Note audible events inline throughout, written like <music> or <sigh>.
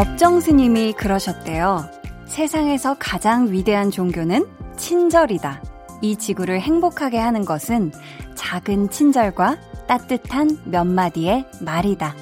법정 스님이 그러셨대요. 세상에서 가장 위대한 종교는 친절이다. 이 지구를 행복하게 하는 것은 작은 친절과 따뜻한 몇 마디의 말이다.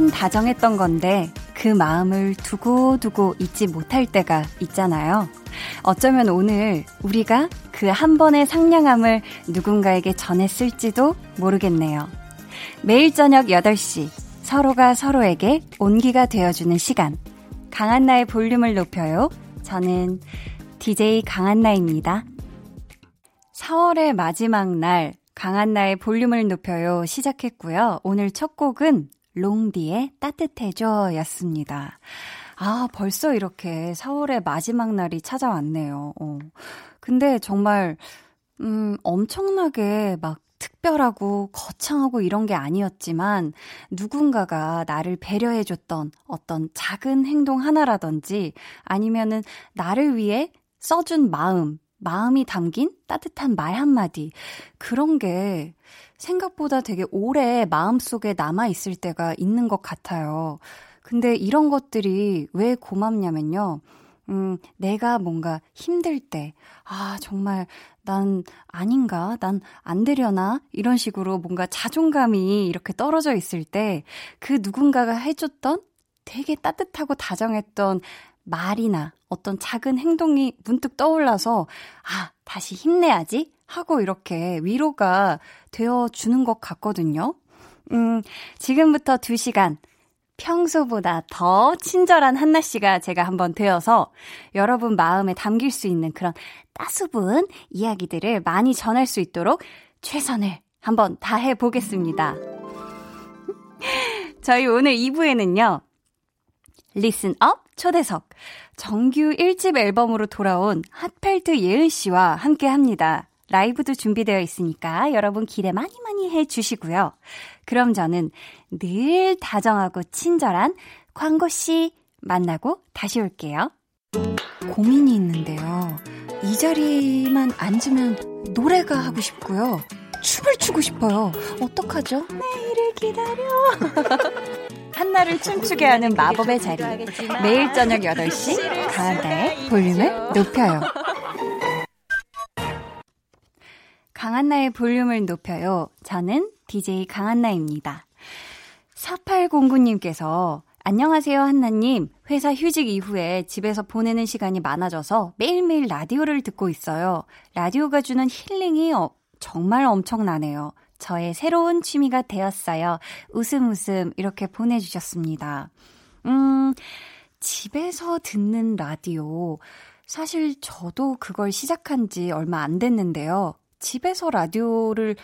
번 다정했던 건데 그 마음을 두고두고 잊지 못할 때가 있잖아요. 어쩌면 오늘 우리가 그 한 번의 상냥함을 누군가에게 전했을지도 모르겠네요. 매일 저녁 8시 서로가 서로에게 온기가 되어주는 시간. 강한나의 볼륨을 높여요. 저는 DJ 강한나입니다. 4월의 마지막 날 강한나의 볼륨을 높여요 시작했고요. 오늘 첫 곡은 롱디의 따뜻해져 였습니다. 아, 벌써 이렇게 4월의 마지막 날이 찾아왔네요. 어. 근데 정말, 음, 엄청나게 막 특별하고 거창하고 이런 게 아니었지만 누군가가 나를 배려해줬던 어떤 작은 행동 하나라든지 아니면은 나를 위해 써준 마음, 마음이 담긴 따뜻한 말 한마디. 그런 게 생각보다 되게 오래 마음속에 남아있을 때가 있는 것 같아요. 근데 이런 것들이 왜 고맙냐면요. 음, 내가 뭔가 힘들 때, 아, 정말 난 아닌가? 난 안 되려나? 이런 식으로 뭔가 자존감이 이렇게 떨어져 있을 때 그 누군가가 해줬던 되게 따뜻하고 다정했던 말이나 어떤 작은 행동이 문득 떠올라서, 아, 다시 힘내야지? 하고 이렇게 위로가 되어 주는 것 같거든요. 음, 지금부터 2시간 평소보다 더 친절한 한나 씨가 제가 한번 되어서 여러분 마음에 담길 수 있는 그런 따수운 이야기들을 많이 전할 수 있도록 최선을 한번 다해 보겠습니다. <laughs> 저희 오늘 2부에는요. Listen Up 초대석 정규 1집 앨범으로 돌아온 핫펠트 예은 씨와 함께 합니다. 라이브도 준비되어 있으니까 여러분 기대 많이 많이 해 주시고요. 그럼 저는 늘 다정하고 친절한 광고 씨 만나고 다시 올게요. 고민이 있는데요. 이 자리만 앉으면 노래가 하고 싶고요. 춤을 추고 싶어요. 어떡하죠? 내일을 기다려. <laughs> 한나를 춤추게 하는 마법의 자리. 매일 저녁 8시 강한나의 볼륨을 높여요. 강한나의 볼륨을 높여요. 저는 DJ 강한나입니다. 4809님께서 안녕하세요, 한나님. 회사 휴직 이후에 집에서 보내는 시간이 많아져서 매일매일 라디오를 듣고 있어요. 라디오가 주는 힐링이 어, 정말 엄청나네요. 저의 새로운 취미가 되었어요. 웃음 웃음 이렇게 보내주셨습니다. 음, 집에서 듣는 라디오. 사실 저도 그걸 시작한 지 얼마 안 됐는데요. 집에서 라디오를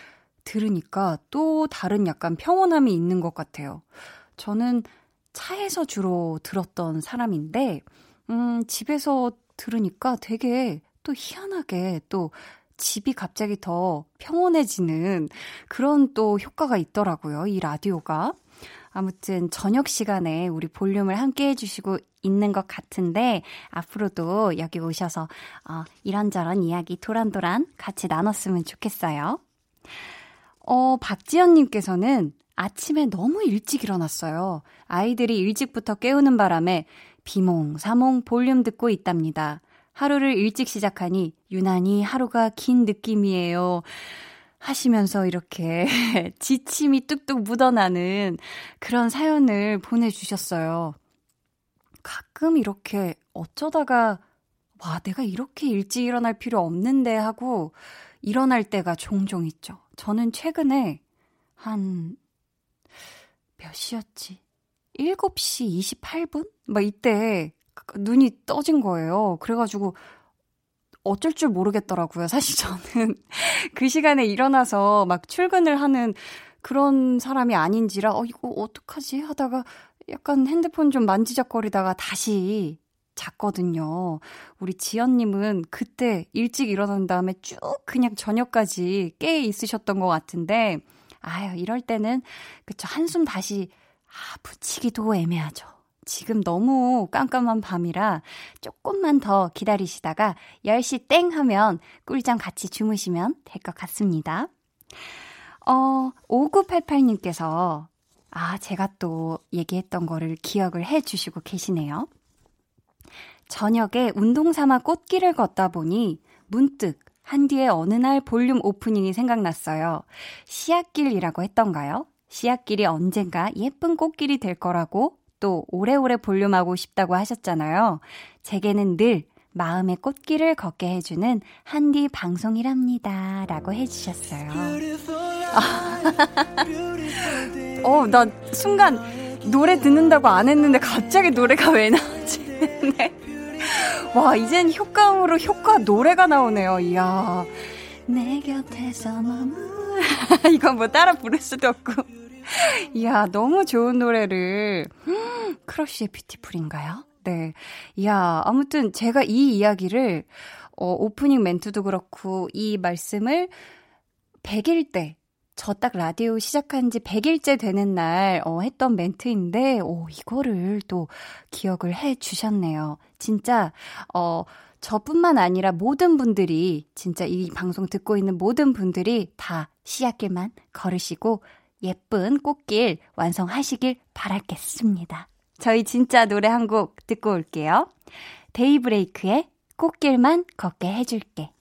들으니까 또 다른 약간 평온함이 있는 것 같아요. 저는 차에서 주로 들었던 사람인데, 음, 집에서 들으니까 되게 또 희한하게 또 집이 갑자기 더 평온해지는 그런 또 효과가 있더라고요. 이 라디오가. 아무튼 저녁 시간에 우리 볼륨을 함께 해주시고 있는 것 같은데 앞으로도 여기 오셔서 어, 이런저런 이야기 도란도란 같이 나눴으면 좋겠어요. 어, 박지연님께서는 아침에 너무 일찍 일어났어요. 아이들이 일찍부터 깨우는 바람에 비몽 사몽 볼륨 듣고 있답니다. 하루를 일찍 시작하니 유난히 하루가 긴 느낌이에요. 하시면서 이렇게 <laughs> 지침이 뚝뚝 묻어나는 그런 사연을 보내주셨어요. 가끔 이렇게 어쩌다가 와, 내가 이렇게 일찍 일어날 필요 없는데 하고 일어날 때가 종종 있죠. 저는 최근에 한 몇 시였지? 7시 28분? 막 이때 눈이 떠진 거예요. 그래가지고 어쩔 줄 모르겠더라고요. 사실 저는 <laughs> 그 시간에 일어나서 막 출근을 하는 그런 사람이 아닌지라, 어, 이거 어떡하지? 하다가 약간 핸드폰 좀 만지작거리다가 다시 잤거든요. 우리 지연님은 그때 일찍 일어난 다음에 쭉 그냥 저녁까지 깨 있으셨던 것 같은데, 아유, 이럴 때는, 그쵸, 한숨 다시, 아, 붙이기도 애매하죠. 지금 너무 깜깜한 밤이라 조금만 더 기다리시다가 10시 땡 하면 꿀잠 같이 주무시면 될 것 같습니다. 어, 5988님께서, 아, 제가 또 얘기했던 거를 기억을 해 주시고 계시네요. 저녁에 운동 삼아 꽃길을 걷다 보니 문득 한디의 어느 날 볼륨 오프닝이 생각났어요. 씨앗길이라고 했던가요? 씨앗길이 언젠가 예쁜 꽃길이 될 거라고 또 오래오래 볼륨하고 싶다고 하셨잖아요. 제게는 늘 마음의 꽃길을 걷게 해주는 한디 방송이랍니다. 라고 해주셨어요. <laughs> 어, 나 순간 노래 듣는다고 안 했는데 갑자기 노래가 왜 나오지? <laughs> 네. 와, 이젠 효과음으로 효과 노래가 나오네요. 이야. 내 곁에서 머물. <laughs> 이건 뭐 따라 부를 수도 없고. <laughs> 이야, 너무 좋은 노래를. <gasps> 크러쉬의 뷰티풀인가요? 네. 이야, 아무튼 제가 이 이야기를, 어, 오프닝 멘트도 그렇고, 이 말씀을 100일 때, 저 딱 라디오 시작한 지 100일째 되는 날, 어, 했던 멘트인데, 오, 이거를 또 기억을 해 주셨네요. 진짜, 어, 저뿐만 아니라 모든 분들이, 진짜 이 방송 듣고 있는 모든 분들이 다 씨앗길만 걸으시고, 예쁜 꽃길 완성하시길 바랄겠습니다. 저희 진짜 노래 한 곡 듣고 올게요. 데이브레이크의 꽃길만 걷게 해줄게.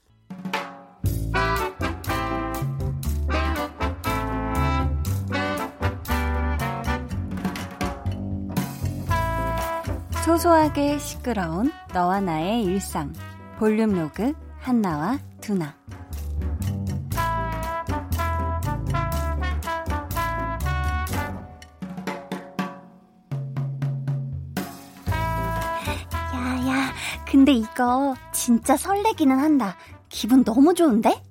소소하게 시끄러운 너와 나의 일상. 볼륨 로그 한나와 두나. 근데 이거 진짜 설레기는 한다. 기분 너무 좋은데?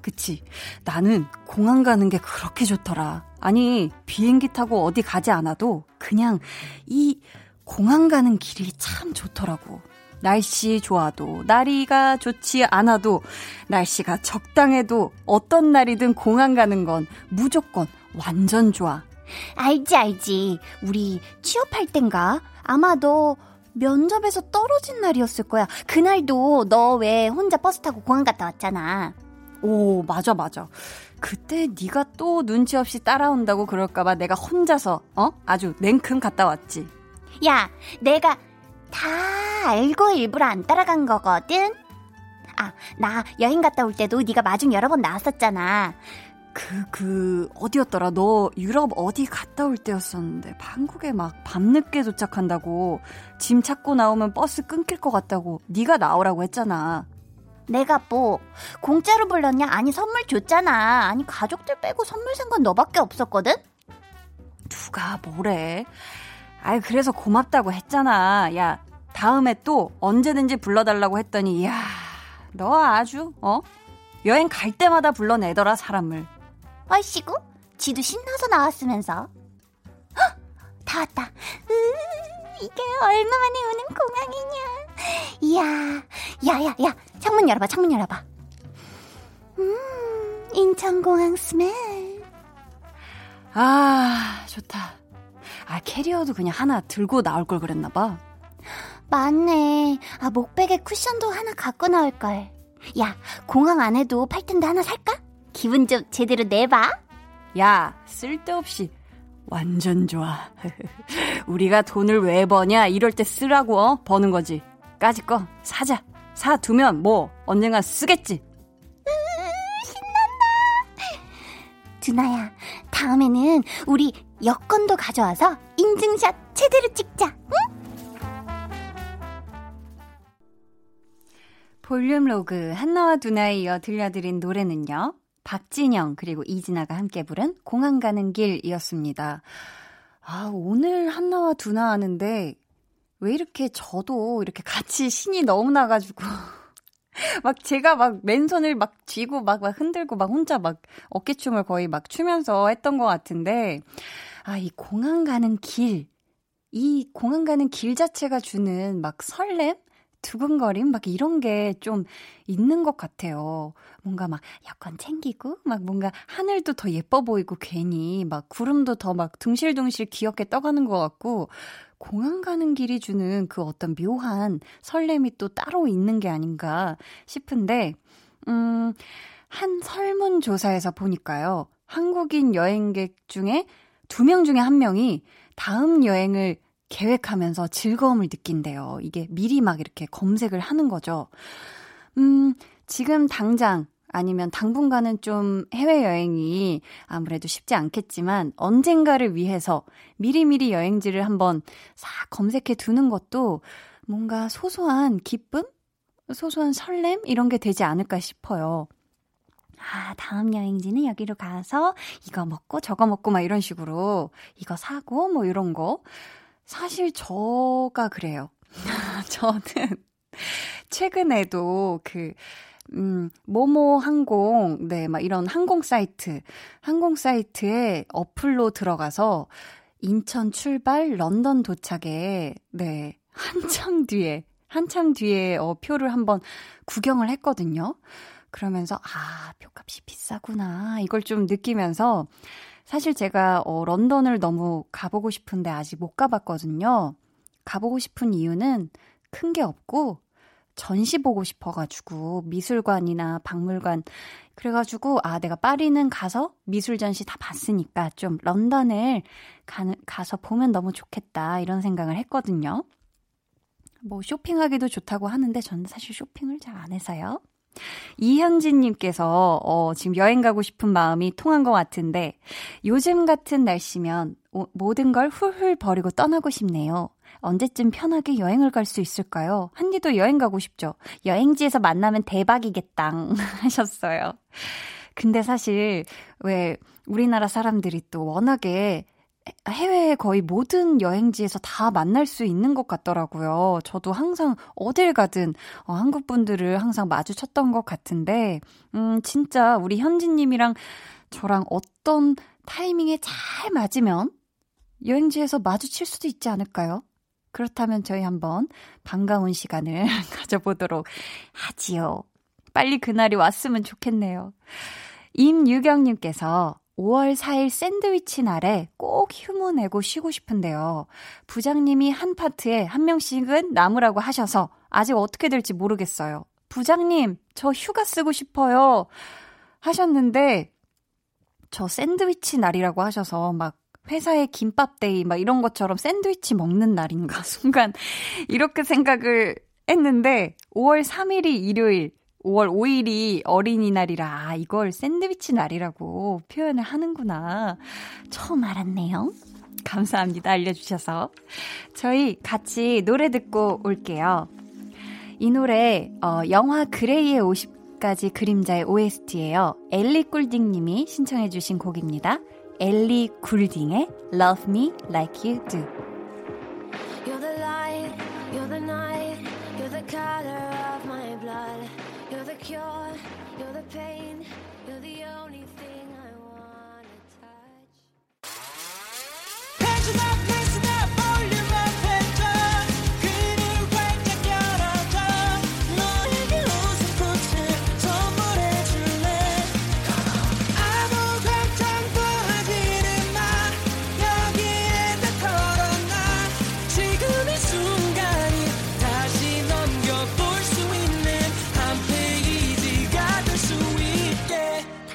그치. 나는 공항 가는 게 그렇게 좋더라. 아니, 비행기 타고 어디 가지 않아도 그냥 이 공항 가는 길이 참 좋더라고. 날씨 좋아도, 날이가 좋지 않아도, 날씨가 적당해도 어떤 날이든 공항 가는 건 무조건 완전 좋아. 알지, 알지. 우리 취업할 땐가? 아마 도 면접에서 떨어진 날이었을 거야. 그날도 너 왜 혼자 버스 타고 공항 갔다 왔잖아. 오, 맞아, 맞아. 그때 네가 또 눈치 없이 따라온다고 그럴까봐 내가 혼자서, 어? 아주 냉큼 갔다 왔지. 야, 내가 다 알고 일부러 안 따라간 거거든? 아, 나 여행 갔다 올 때도 네가 마중 여러 번 나왔었잖아. 그, 그, 어디였더라? 너 유럽 어디 갔다 올 때였었는데, 한국에 막 밤늦게 도착한다고, 짐 찾고 나오면 버스 끊길 것 같다고, 네가 나오라고 했잖아. 내가 뭐, 공짜로 불렀냐? 아니, 선물 줬잖아. 아니, 가족들 빼고 선물 산 건 너밖에 없었거든? 누가 뭐래? 아이, 그래서 고맙다고 했잖아. 야, 다음에 또 언제든지 불러달라고 했더니, 이야, 너 아주, 어? 여행 갈 때마다 불러내더라, 사람을. 얼씨구? 지도 신나서 나왔으면서. 헉! 다 왔다. 으, 이게 얼마만에 오는 공항이냐. 이야, 야야 야, 야, 창문 열어봐, 창문 열어봐. 음, 인천공항 스멜. 아, 좋다. 아, 캐리어도 그냥 하나 들고 나올 걸 그랬나봐. 맞네. 아, 목베개 쿠션도 하나 갖고 나올걸. 야, 공항 안에도 팔텐데 하나 살까? 기분 좀 제대로 내봐. 야, 쓸데없이 완전 좋아. <laughs> 우리가 돈을 왜 버냐? 이럴 때 쓰라고 어? 버는 거지. 까짓 거 사자. 사 두면 뭐 언젠가 쓰겠지. 신난다. 두나야, 다음에는 우리 여권도 가져와서 인증샷 제대로 찍자. 응? 볼륨 로그 한나와 두나에 이어 들려드린 노래는요. 박진영 그리고 이진아가 함께 부른 공항 가는 길이었습니다. 아, 오늘 한나와 두나 하는데 왜 이렇게 저도 이렇게 같이 신이 너무 나가지고 <laughs> 막 제가 막 맨손을 막 쥐고 막, 막 흔들고 막 혼자 막 어깨춤을 거의 막 추면서 했던 것 같은데 아, 이 공항 가는 길, 이 공항 가는 길 자체가 주는 막 설렘? 두근거림 막 이런 게 좀 있는 것 같아요. 뭔가 막 여권 챙기고 막 뭔가 하늘도 더 예뻐 보이고 괜히 막 구름도 더 막 둥실둥실 귀엽게 떠가는 것 같고 공항 가는 길이 주는 그 어떤 묘한 설렘이 또 따로 있는 게 아닌가 싶은데 음, 한 설문조사에서 보니까요. 한국인 여행객 중에 두 명 중에 한 명이 다음 여행을 계획하면서 즐거움을 느낀대요. 이게 미리 막 이렇게 검색을 하는 거죠. 음, 지금 당장 아니면 당분간은 좀 해외여행이 아무래도 쉽지 않겠지만 언젠가를 위해서 미리미리 여행지를 한번 싹 검색해 두는 것도 뭔가 소소한 기쁨? 소소한 설렘? 이런 게 되지 않을까 싶어요. 아, 다음 여행지는 여기로 가서 이거 먹고 저거 먹고 막 이런 식으로 이거 사고 뭐 이런 거. 사실 저가 그래요. <laughs> 저는 최근에도 그, 음, 모모 항공, 네, 막 이런 항공 사이트, 항공 사이트에 어플로 들어가서 인천 출발, 런던 도착에, 네, 한참 뒤에, 한참 뒤에 어, 표를 한번 구경을 했거든요. 그러면서, 아, 표값이 비싸구나. 이걸 좀 느끼면서, 사실 제가 어, 런던을 너무 가보고 싶은데 아직 못 가봤거든요. 가보고 싶은 이유는 큰 게 없고 전시 보고 싶어가지고 미술관이나 박물관 그래가지고 아 내가 파리는 가서 미술 전시 다 봤으니까 좀 런던을 가, 가서 보면 너무 좋겠다 이런 생각을 했거든요. 뭐 쇼핑하기도 좋다고 하는데 저는 사실 쇼핑을 잘 안 해서요. 이현진님께서, 어, 지금 여행 가고 싶은 마음이 통한 것 같은데, 요즘 같은 날씨면 오, 모든 걸 훌훌 버리고 떠나고 싶네요. 언제쯤 편하게 여행을 갈 수 있을까요? 한디도 여행 가고 싶죠? 여행지에서 만나면 대박이겠다. <laughs> 하셨어요. 근데 사실, 왜, 우리나라 사람들이 또 워낙에 해외의 거의 모든 여행지에서 다 만날 수 있는 것 같더라고요. 저도 항상 어딜 가든 어, 한국 분들을 항상 마주쳤던 것 같은데, 음, 진짜 우리 현진님이랑 저랑 어떤 타이밍에 잘 맞으면 여행지에서 마주칠 수도 있지 않을까요? 그렇다면 저희 한번 반가운 시간을 <laughs> 가져보도록 하지요. 빨리 그날이 왔으면 좋겠네요. 임유경님께서 5월 4일 샌드위치 날에 꼭 휴무 내고 쉬고 싶은데요. 부장님이 한 파트에 한 명씩은 남으라고 하셔서 아직 어떻게 될지 모르겠어요. 부장님, 저 휴가 쓰고 싶어요. 하셨는데, 저 샌드위치 날이라고 하셔서 막 회사의 김밥데이 막 이런 것처럼 샌드위치 먹는 날인가 <laughs> 순간 이렇게 생각을 했는데 5월 3일이 일요일 5월 5일이 어린이날이라 이걸 샌드위치 날이라고 표현을 하는구나. 처음 알았네요. 감사합니다. 알려주셔서. 저희 같이 노래 듣고 올게요. 이 노래, 어, 영화 그레이의 50가지 그림자의 OST예요. 엘리 꿀딩 님이 신청해주신 곡입니다. 엘리 굴딩의 Love Me Like You Do.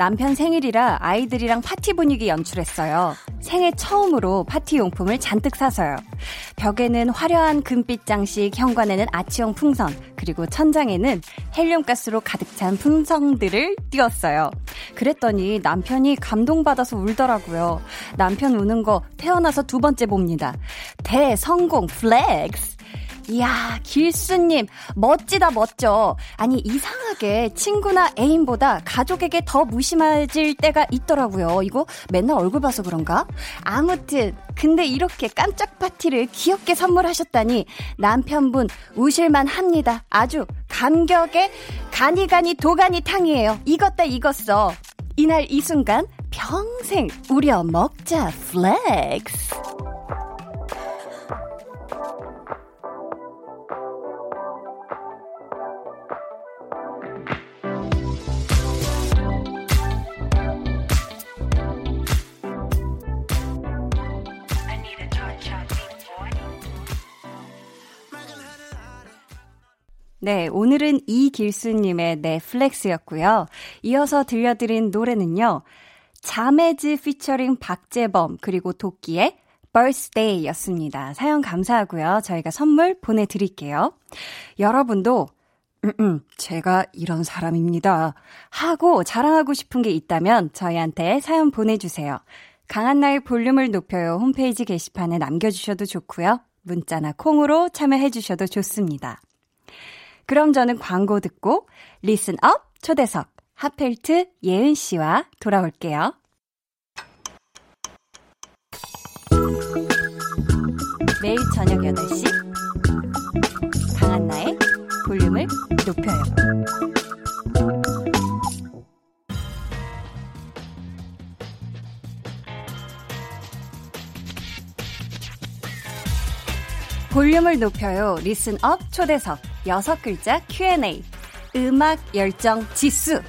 남편 생일이라 아이들이랑 파티 분위기 연출했어요. 생애 처음으로 파티 용품을 잔뜩 사서요. 벽에는 화려한 금빛 장식, 현관에는 아치형 풍선, 그리고 천장에는 헬륨가스로 가득 찬 풍선들을 띄웠어요. 그랬더니 남편이 감동받아서 울더라고요. 남편 우는 거 태어나서 두 번째 봅니다. 대성공 flex! 이야, 길수님, 멋지다, 멋져. 아니, 이상하게 친구나 애인보다 가족에게 더 무심해질 때가 있더라고요. 이거 맨날 얼굴 봐서 그런가? 아무튼, 근데 이렇게 깜짝 파티를 귀엽게 선물하셨다니 남편분 우실만 합니다. 아주 감격에 가니가니 도가니 탕이에요. 이겼다 이겼어. 이날 이 순간 평생 우려 먹자 flex. 네, 오늘은 이길수님의 넷플렉스였고요. 이어서 들려드린 노래는요. 자매즈 피처링 박재범 그리고 도끼의 birthday 였습니다. 사연 감사하고요. 저희가 선물 보내드릴게요. 여러분도 음, 음, 제가 이런 사람입니다. 하고 자랑하고 싶은 게 있다면 저희한테 사연 보내주세요. 강한나의 볼륨을 높여요 홈페이지 게시판에 남겨주셔도 좋고요. 문자나 콩으로 참여해주셔도 좋습니다. 그럼 저는 광고 듣고 Listen Up 초대석 핫펠트 예은 씨와 돌아올게요. 매일 저녁 8시 강한나의 볼륨을 높여요. 볼륨을 높여요. Listen Up 초대석 여섯 글자 Q&A. 음악 열정 지수.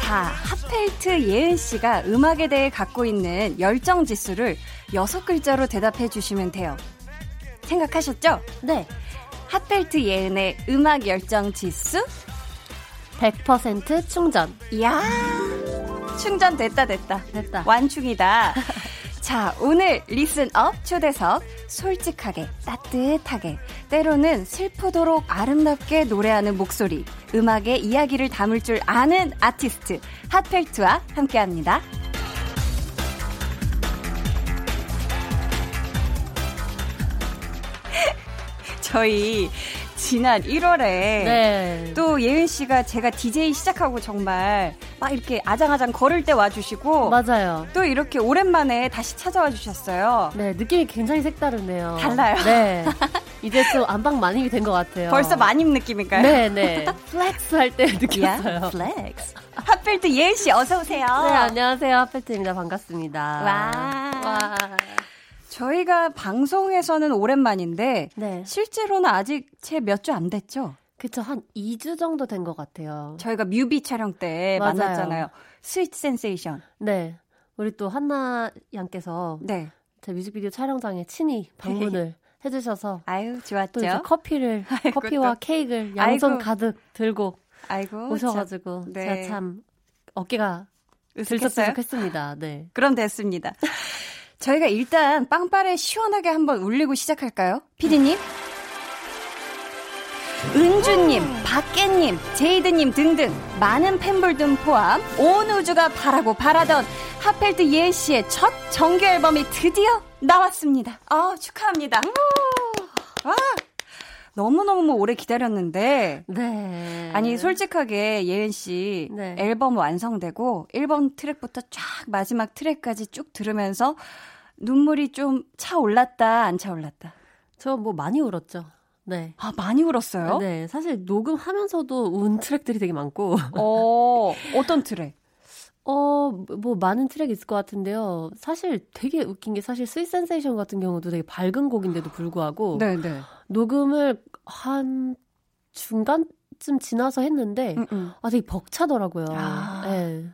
자, 핫펠트 예은 씨가 음악에 대해 갖고 있는 열정 지수를 여섯 글자로 대답해 주시면 돼요. 생각하셨죠? 네. 핫펠트 예은의 음악 열정 지수 100% 충전. 이야. 충전 됐다 됐다. 됐다. 완충이다. <laughs> 자, 오늘 Listen Up 초대석 솔직하게 따뜻하게 때로는 슬프도록 아름답게 노래하는 목소리 음악의 이야기를 담을 줄 아는 아티스트 핫펠트와 함께합니다. <laughs> 저희 지난 1월에 네. 또 예은 씨가 제가 DJ 시작하고 정말 막 이렇게 아장아장 걸을 때 와주시고 맞아요. 또 이렇게 오랜만에 다시 찾아와 주셨어요. 네, 느낌이 굉장히 색다르네요. 달라요? 네. <laughs> 이제 좀 안방 마님이 된 것 같아요. 벌써 마님 느낌일까요? 네, 네. flex 할 때 <laughs> 느꼈어요. flex. 핫펠트 예은 씨 어서 오세요. 네, 안녕하세요. 핫펠트입니다. 반갑습니다. 와. 와. 저희가 방송에서는 오랜만인데 네. 실제로는 아직 채 몇 주 안 됐죠? 그쵸. 한 2주 정도 된 것 같아요. 저희가 뮤비 촬영 때 맞아요. 만났잖아요. 스위트 센세이션. 네. 우리 또 한나 양께서 네. 제 뮤직비디오 촬영장에 친히 방문을 <laughs> 해주셔서 아유, 또 이제 좋았죠? 커피를 <laughs> 아이고, 커피와 또. 케이크를 양손 아이고. 가득 들고 아이고. 오셔가지고 참. 네. 제가 참 어깨가? 들썩들썩했습니다. 네. 그럼 됐습니다. <laughs> 저희가 일단 빵빠레 시원하게 한번 울리고 시작할까요? 피디님? 은주님, 박깨님, 제이드님 등등 많은 팬분들 포함 온 우주가 바라고 바라던 하펠트 예은 씨의 첫 정규 앨범이 드디어 나왔습니다. 아 축하합니다. 와, 너무너무 오래 기다렸는데 네. 아니 솔직하게 예은 씨 네. 앨범 완성되고 1번 트랙부터 쫙 마지막 트랙까지 쭉 들으면서 눈물이 좀 차올랐다 안 차올랐다. 저 뭐 많이 울었죠. 네. 아 많이 울었어요? 네. 사실 녹음하면서도 운 트랙들이 되게 많고. 어 어떤 트랙? 어, 뭐 많은 트랙이 있을 것 같은데요. 사실 되게 웃긴 게 사실 Sweet Sensation 같은 경우도 되게 밝은 곡인데도 불구하고 네네. 녹음을 한 중간쯤 지나서 했는데 음, 음. 아 되게 벅차더라고요. 아. 네.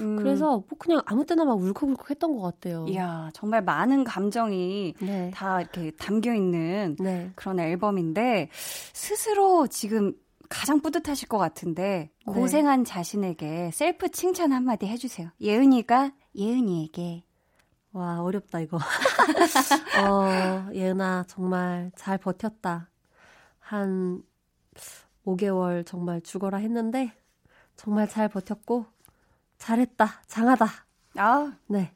음. 그래서 뭐 그냥 아무 때나 막 울컥울컥 했던 것 같아요. 이야 정말 많은 감정이 네. 다 이렇게 담겨 있는 네. 그런 앨범인데 스스로 지금 가장 뿌듯하실 것 같은데 네. 고생한 자신에게 셀프 칭찬 한마디 해주세요. 예은이가 예은이에게 와, 어렵다, 이거. <laughs> 어, 예은아, 정말 잘 버텼다. 한 5개월 정말 죽어라 했는데, 정말 잘 버텼고, 잘했다, 장하다. 아, 네.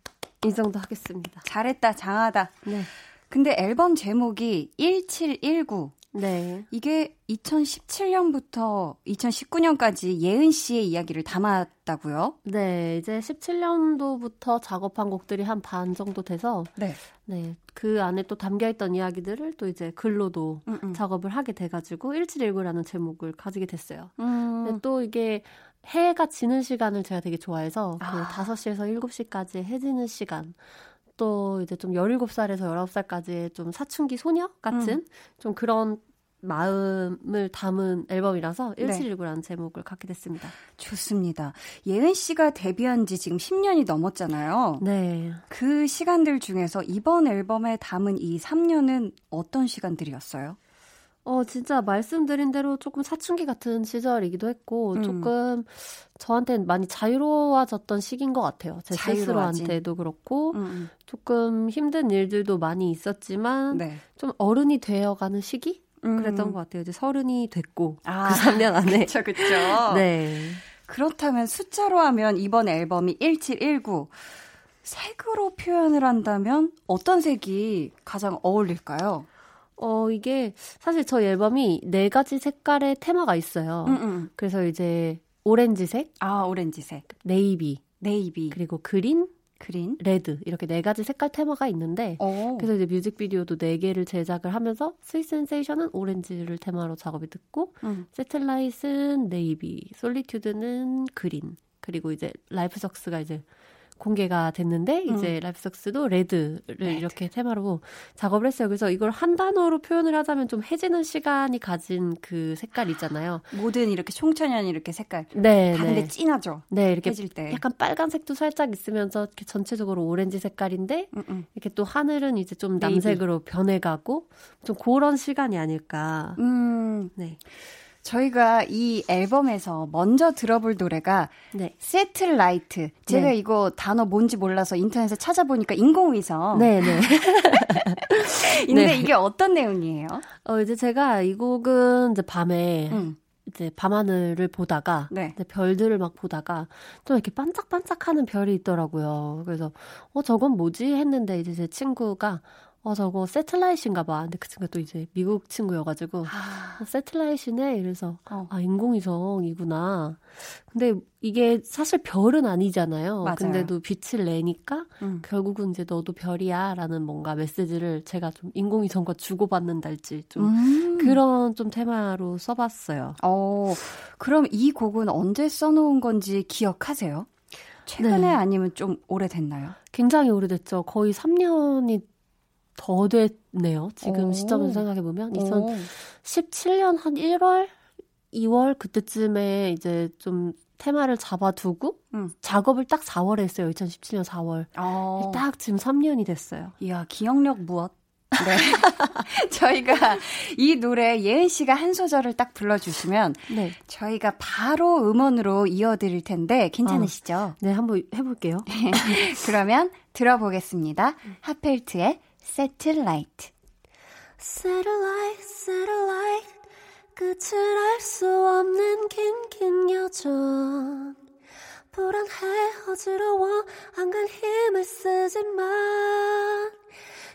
이 정도 하겠습니다. 잘했다, 장하다. 네. 근데 앨범 제목이 1719. 네. 이게 2017년부터 2019년까지 예은 씨의 이야기를 담았다고요? 네, 이제 17년도부터 작업한 곡들이 한 반 정도 돼서 네. 네, 그 안에 또 담겨 있던 이야기들을 또 이제 글로도 음, 음. 작업을 하게 돼 가지고 1719라는 제목을 가지게 됐어요. 음. 근데 또 이게 해가 지는 시간을 제가 되게 좋아해서 그 아. 5시에서 7시까지 해 지는 시간 또 이제 좀 17살에서 19살까지의 좀 사춘기 소녀 같은 음. 좀 그런 마음을 담은 앨범이라서 네. 1719라는 제목을 갖게 됐습니다. 좋습니다. 예은 씨가 데뷔한 지 지금 10년이 넘었잖아요. 네. 그 시간들 중에서 이번 앨범에 담은 이 3년은 어떤 시간들이었어요? 어, 진짜 말씀드린 대로 조금 사춘기 같은 시절이기도 했고, 음. 조금 저한테는 많이 자유로워졌던 시기인 것 같아요. 제 자유로워진. 스스로한테도 그렇고, 음, 조금 힘든 일들도 많이 있었지만, 네. 좀 어른이 되어가는 시기? 음. 그랬던 것 같아요. 이제 서른이 됐고, 아, 그 3년 안에. <laughs> 그쵸, 그쵸. <laughs> 네. 그렇다면 숫자로 하면 이번 앨범이 1719. 색으로 표현을 한다면 어떤 색이 가장 어울릴까요? 어, 이게 사실 저희 앨범이 네 가지 색깔의 테마가 있어요. 음, 음. 그래서 이제 오렌지색, 아, 오렌지색, navy, navy, 그리고 green, green. red 이렇게 네 가지 색깔 테마가 있는데 오. 그래서 이제 뮤직비디오도 네 개를 제작을 하면서 Sweet Sensation은 오렌지를 테마로 작업이 됐고 음. Satellite는 navy, Solitude는 green 그리고 이제 Life Sucks가 이제 공개가 됐는데 이제 Life Sucks도 red를 이렇게 테마로 작업을 했어요. 그래서 이걸 한 단어로 표현을 하자면 좀 해지는 시간이 가진 그 색깔 있잖아요. 모든 이렇게 총천연 이렇게 색깔. 네, 다 네. 근데 진하죠. 네, 이렇게 해질 때. 약간 빨간색도 살짝 있으면서 이렇게 전체적으로 오렌지 색깔인데 음, 음. 이렇게 또 하늘은 이제 좀 네이비. 남색으로 변해가고 좀 그런 시간이 아닐까. 음, 네, 저희가 이 앨범에서 먼저 들어볼 노래가 네, 세틀라이트. 제가 네. 이거 단어 뭔지 몰라서 인터넷에 찾아보니까 인공위성. 네, 네. <laughs> 근데 네. 이게 어떤 내용이에요? 어 이제 제가 이 곡은 이제 밤에 음, 이제 밤하늘을 보다가 네. 별들을 막 보다가 좀 이렇게 반짝반짝하는 별이 있더라고요. 그래서 어 저건 뭐지 했는데 이제 제 친구가 어 저거 세틀라이트인가 봐. 근데 그 친구가 또 이제 미국 친구여가지고 아, 어, 세틀라이트네 이래서 어. 아 인공위성이구나. 근데 이게 사실 별은 아니잖아요. 맞아요. 근데도 빛을 내니까 음. 결국은 이제 너도 별이야 라는 뭔가 메시지를 제가 좀 인공위성과 주고받는달지 좀 음. 그런 좀 테마로 써봤어요. 어, 그럼 이 곡은 언제 써놓은 건지 기억하세요? 최근에 네. 아니면 좀 오래됐나요? 굉장히 오래됐죠. 거의 3년이 더 됐네요. 지금 오. 시점에서 생각해 보면. 오. 2017년 한 1월, 2월 그때쯤에 이제 좀 테마를 잡아두고 음. 작업을 딱 4월에 했어요. 2017년 4월. 어. 딱 지금 3년이 됐어요. 이야, 기억력 무엇? 네. <laughs> 저희가 이 노래 예은 씨가 한 소절을 딱 불러주시면 네. 저희가 바로 음원으로 이어드릴 텐데 괜찮으시죠? 네, 한번 해볼게요. <laughs> 그러면 들어보겠습니다. 하펠트의 Satellite. Satellite, satellite 끝을 알 수 없는 긴긴 여정 불안해 어지러워 안간 힘을 쓰지만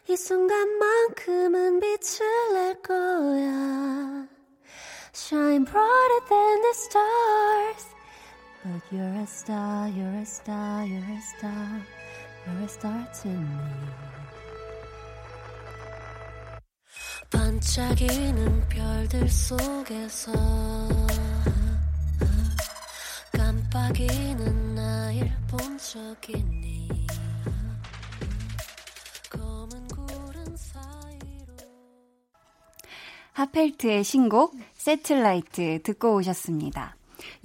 이 순간만큼은 빛을 낼 거야 Shine brighter than the stars But you're a star, you're a star, you're a star You're a star to me 반짝이는 별들 속에서 깜빡이는 나를 본적 있니 핫펠트의 신곡 Satellite 듣고 오셨습니다.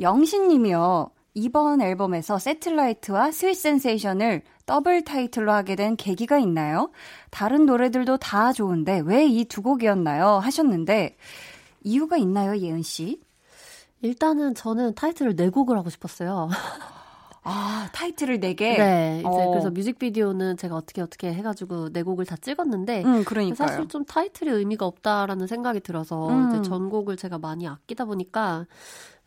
영신님이요. 이번 앨범에서 Satellite와 Sweet Sensation을 더블 타이틀로 하게 된 계기가 있나요? 다른 노래들도 다 좋은데 왜 이 두 곡이었나요? 하셨는데 이유가 있나요, 예은 씨? 일단은 저는 타이틀을 네 곡을 하고 싶었어요. 아, 타이틀을 네 개. <laughs> 네, 이제 어. 그래서 뮤직비디오는 제가 어떻게 어떻게 해가지고 네 곡을 다 찍었는데 음. 사실 좀 타이틀이 의미가 없다라는 생각이 들어서 음. 이제 전곡을 제가 많이 아끼다 보니까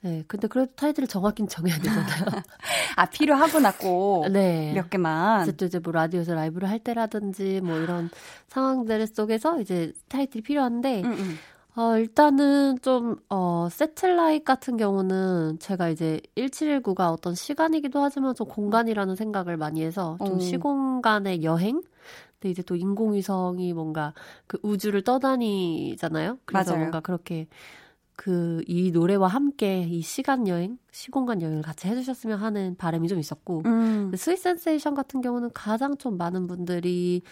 네, 근데 그래도 타이틀을 정확히 정해야 되잖아요. <laughs> 아, 필요하구나, 꼭. <laughs> 네. 몇 개만. 또 이제 뭐 라디오에서 라이브를 할 때라든지 뭐 이런 상황들 속에서 이제 타이틀이 필요한데, 음, 음. 어, 일단은 좀, 어, 세틀라이트 같은 경우는 제가 이제 1719가 어떤 시간이기도 하지만 좀 공간이라는 생각을 많이 해서 좀 오. 시공간의 여행? 근데 이제 또 인공위성이 뭔가 그 우주를 떠다니잖아요. 그래서 맞아요. 뭔가 그렇게 그 이 노래와 함께 이 시간 여행, 시공간 여행을 같이 해주셨으면 하는 바람이 좀 있었고, 음. Sweet Sensation 같은 경우는 가장 좀 많은 분들이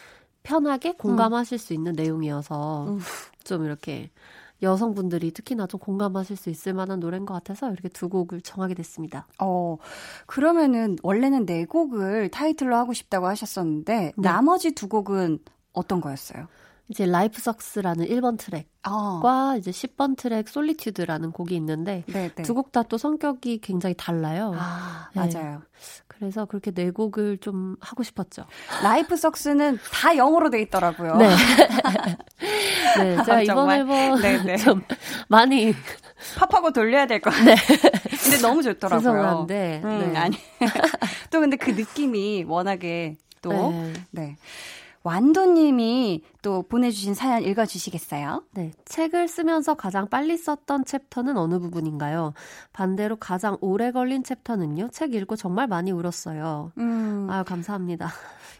편하게 공감하실 수 있는 내용이어서 음. 좀 이렇게 여성분들이 특히나 좀 공감하실 수 있을 만한 노래인 것 같아서 이렇게 두 곡을 정하게 됐습니다. 어, 그러면은 원래는 네 곡을 타이틀로 하고 싶다고 하셨었는데 네. 나머지 두 곡은 어떤 거였어요? 이제 Life Sucks라는 1번 트랙과 아, 이제 10번 트랙 Solitude라는 곡이 있는데 네, 네. 두곡 다 또 성격이 굉장히 달라요. 아, 네. 맞아요. 그래서 그렇게 네 곡을 좀 하고 싶었죠. Life Sucks는 다 영어로 돼 있더라고요. 네. <laughs> 네, 제가 아, 이번? 앨범 네, 네. <laughs> 좀 많이 팝하고 돌려야 될 것 <laughs> 같아요. 근데 너무 좋더라고요. 죄송한데. 음, 네. 아니. 또 근데 그 느낌이 워낙에 또 네. 네. 완도님이 또 보내주신 사연 읽어주시겠어요? 네, 책을 쓰면서 가장 빨리 썼던 챕터는 어느 부분인가요? 반대로 가장 오래 걸린 챕터는요? 책 읽고 정말 많이 울었어요. 음, 아유, 감사합니다.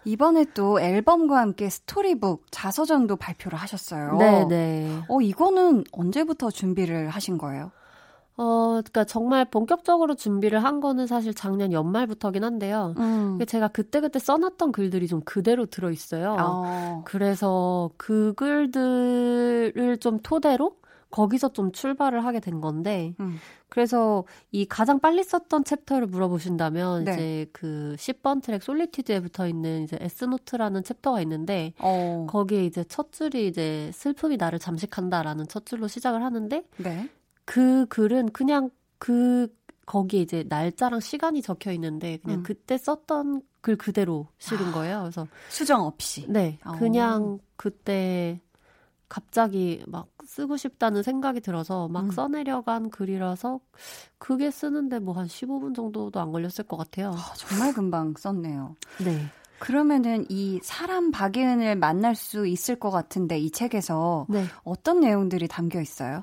이번에 또 앨범과 함께 스토리북 자서전도 발표를 하셨어요. 네, 네. 어, 이거는 언제부터 준비를 하신 거예요? 어, 그러니까 정말 본격적으로 준비를 한 거는 사실 작년 연말부터긴 한데요. 음. 제가 그때그때 써놨던 글들이 좀 그대로 들어있어요. 어. 그래서 그 글들을 좀 토대로 거기서 좀 출발을 하게 된 건데, 음. 그래서 이 가장 빨리 썼던 챕터를 물어보신다면 네. 이제 그 10번 트랙 Solitude에 붙어 있는 이제 에스노트라는 챕터가 있는데 어. 거기에 이제 첫 줄이 이제 슬픔이 나를 잠식한다라는 첫 줄로 시작을 하는데 네. 그 글은 그냥 그 거기에 이제 날짜랑 시간이 적혀 있는데 그냥 음. 그때 썼던 글 그대로 실은 거예요. 그래서 수정 없이. 네, 어. 그냥 그때 갑자기 막 쓰고 싶다는 생각이 들어서 막 음. 써내려간 글이라서 그게 쓰는데 뭐 한 15분 정도도 안 걸렸을 것 같아요. 아, 정말 금방 썼네요. 네. 그러면은 이 사람 박예은을 만날 수 있을 것 같은데 이 책에서 네. 어떤 내용들이 담겨 있어요?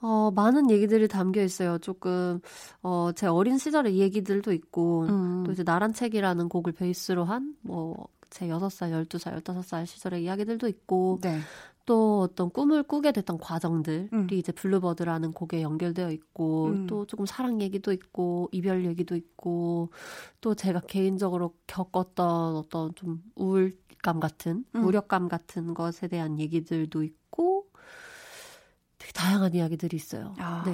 어, 많은 얘기들이 담겨 있어요. 조금, 어, 제 어린 시절의 얘기들도 있고, 음. 또 이제 나란 책이라는 곡을 베이스로 한, 뭐, 제 6살, 12살, 15살 시절의 이야기들도 있고, 네. 또 어떤 꿈을 꾸게 됐던 과정들이 음. 이제 Bluebird라는 곡에 연결되어 있고 음. 또 조금 사랑 얘기도 있고 이별 얘기도 있고 또 제가 개인적으로 겪었던 어떤 좀 우울감 같은 음. 무력감 같은 것에 대한 얘기들도 있고 되게 다양한 이야기들이 있어요. 아, 네.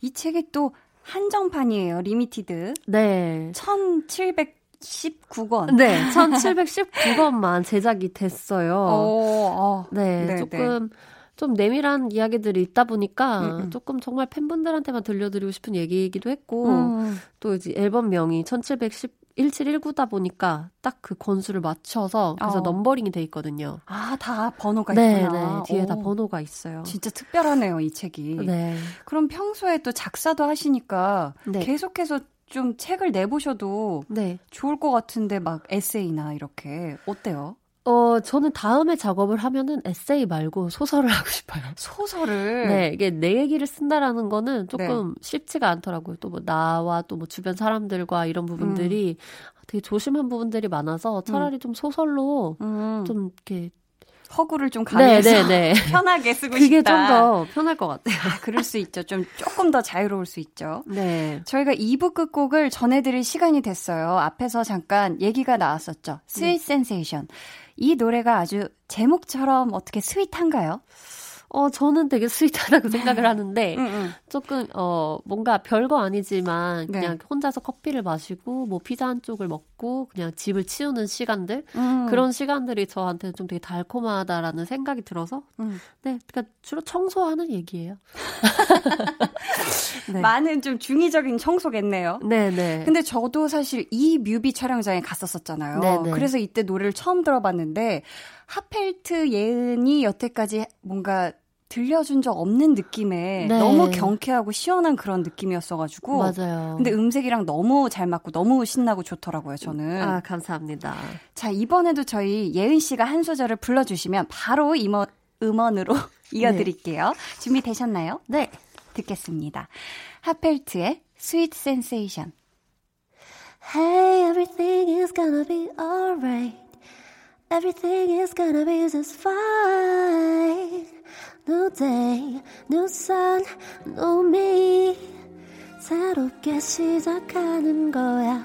이 책이 또 한정판이에요. limited. 네. 1719권. 네, 1719권만 제작이 됐어요. 어, 네, 네, 조금 좀 내밀한 이야기들이 있다 보니까 음, 음. 조금 정말 팬분들한테만 들려드리고 싶은 얘기이기도 했고 음. 또 이제 앨범명이 1710 1719다 보니까 딱 그 권수를 맞춰서 그래서 어. numbering이 돼 있거든요. 아, 다 번호가 네, 있구나. 네. 뒤에 다 오, 번호가 있어요. 진짜 특별하네요, 이 책이. 네. 그럼 평소에 또 작사도 하시니까 네. 계속해서 좀 책을 내보셔도 네. 좋을 것 같은데 막 에세이나 이렇게 어때요? 어, 저는 다음에 작업을 하면은 에세이 말고 소설을 <laughs> 하고 싶어요. 소설을? 네, 이게 내 얘기를 쓴다라는 거는 조금 쉽지가 않더라고요. 또 뭐 나와 또 뭐 주변 사람들과 이런 부분들이 되게 조심한 부분들이 많아서 차라리 좀 소설로 음, 좀 이렇게 허구를 좀 네, 가미해서 네, 네. <laughs> 편하게 쓰고 그게 싶다. 좀더 편할 것 같아요. 아, 그럴 수 있죠. 좀 조금 더 자유로울 수 있죠. 네. 저희가 2부 끝곡을 전해드릴 시간이 됐어요. 앞에서 잠깐 얘기가 나왔었죠. Sweet Sensation. 이 노래가 아주 제목처럼 어떻게 sweet한가요? 어, 저는 되게 sweet하다고 생각을 하는데, 응, 응. 조금, 어, 뭔가 별거 아니지만, 네. 그냥 혼자서 커피를 마시고, 뭐 피자 한 쪽을 먹고, 그냥 집을 치우는 시간들, 음. 그런 시간들이 저한테는 좀 되게 달콤하다라는 생각이 들어서, 음. 네, 그러니까 주로 청소하는 얘기예요. <laughs> 네. 많은 좀 중의적인 청소겠네요. 네네. 근데 저도 사실 이 뮤비 촬영장에 갔었었잖아요. 네네. 그래서 이때 노래를 처음 들어봤는데 하펠트 예은이 여태까지 뭔가 들려준 적 없는 느낌의 네. 너무 경쾌하고 시원한 그런 느낌이었어가지고. 맞아요. 근데 음색이랑 너무 잘 맞고 너무 신나고 좋더라고요, 저는. 아, 감사합니다. 자, 이번에도 저희 예은 씨가 한 소절을 불러주시면 바로 임원, 음원으로 <laughs> 이어드릴게요. 준비 되셨나요? 네. 듣겠습니다. 하펠트의 스윗 센세이션. Hey, everything is gonna be alright. Everything is gonna be just fine. New day, new sun, new me. 새롭게 시작하는 거야.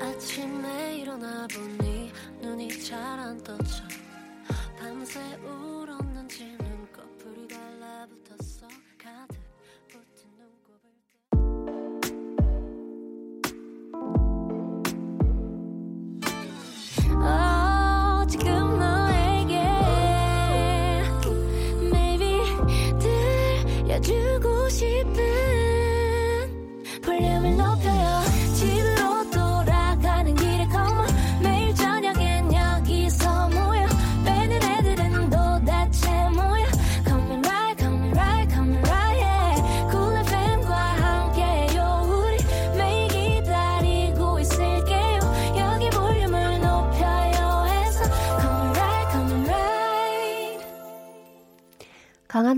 아침에 일어나 보니 눈이 잘 안 떠져. 밤새 울었는지 싶은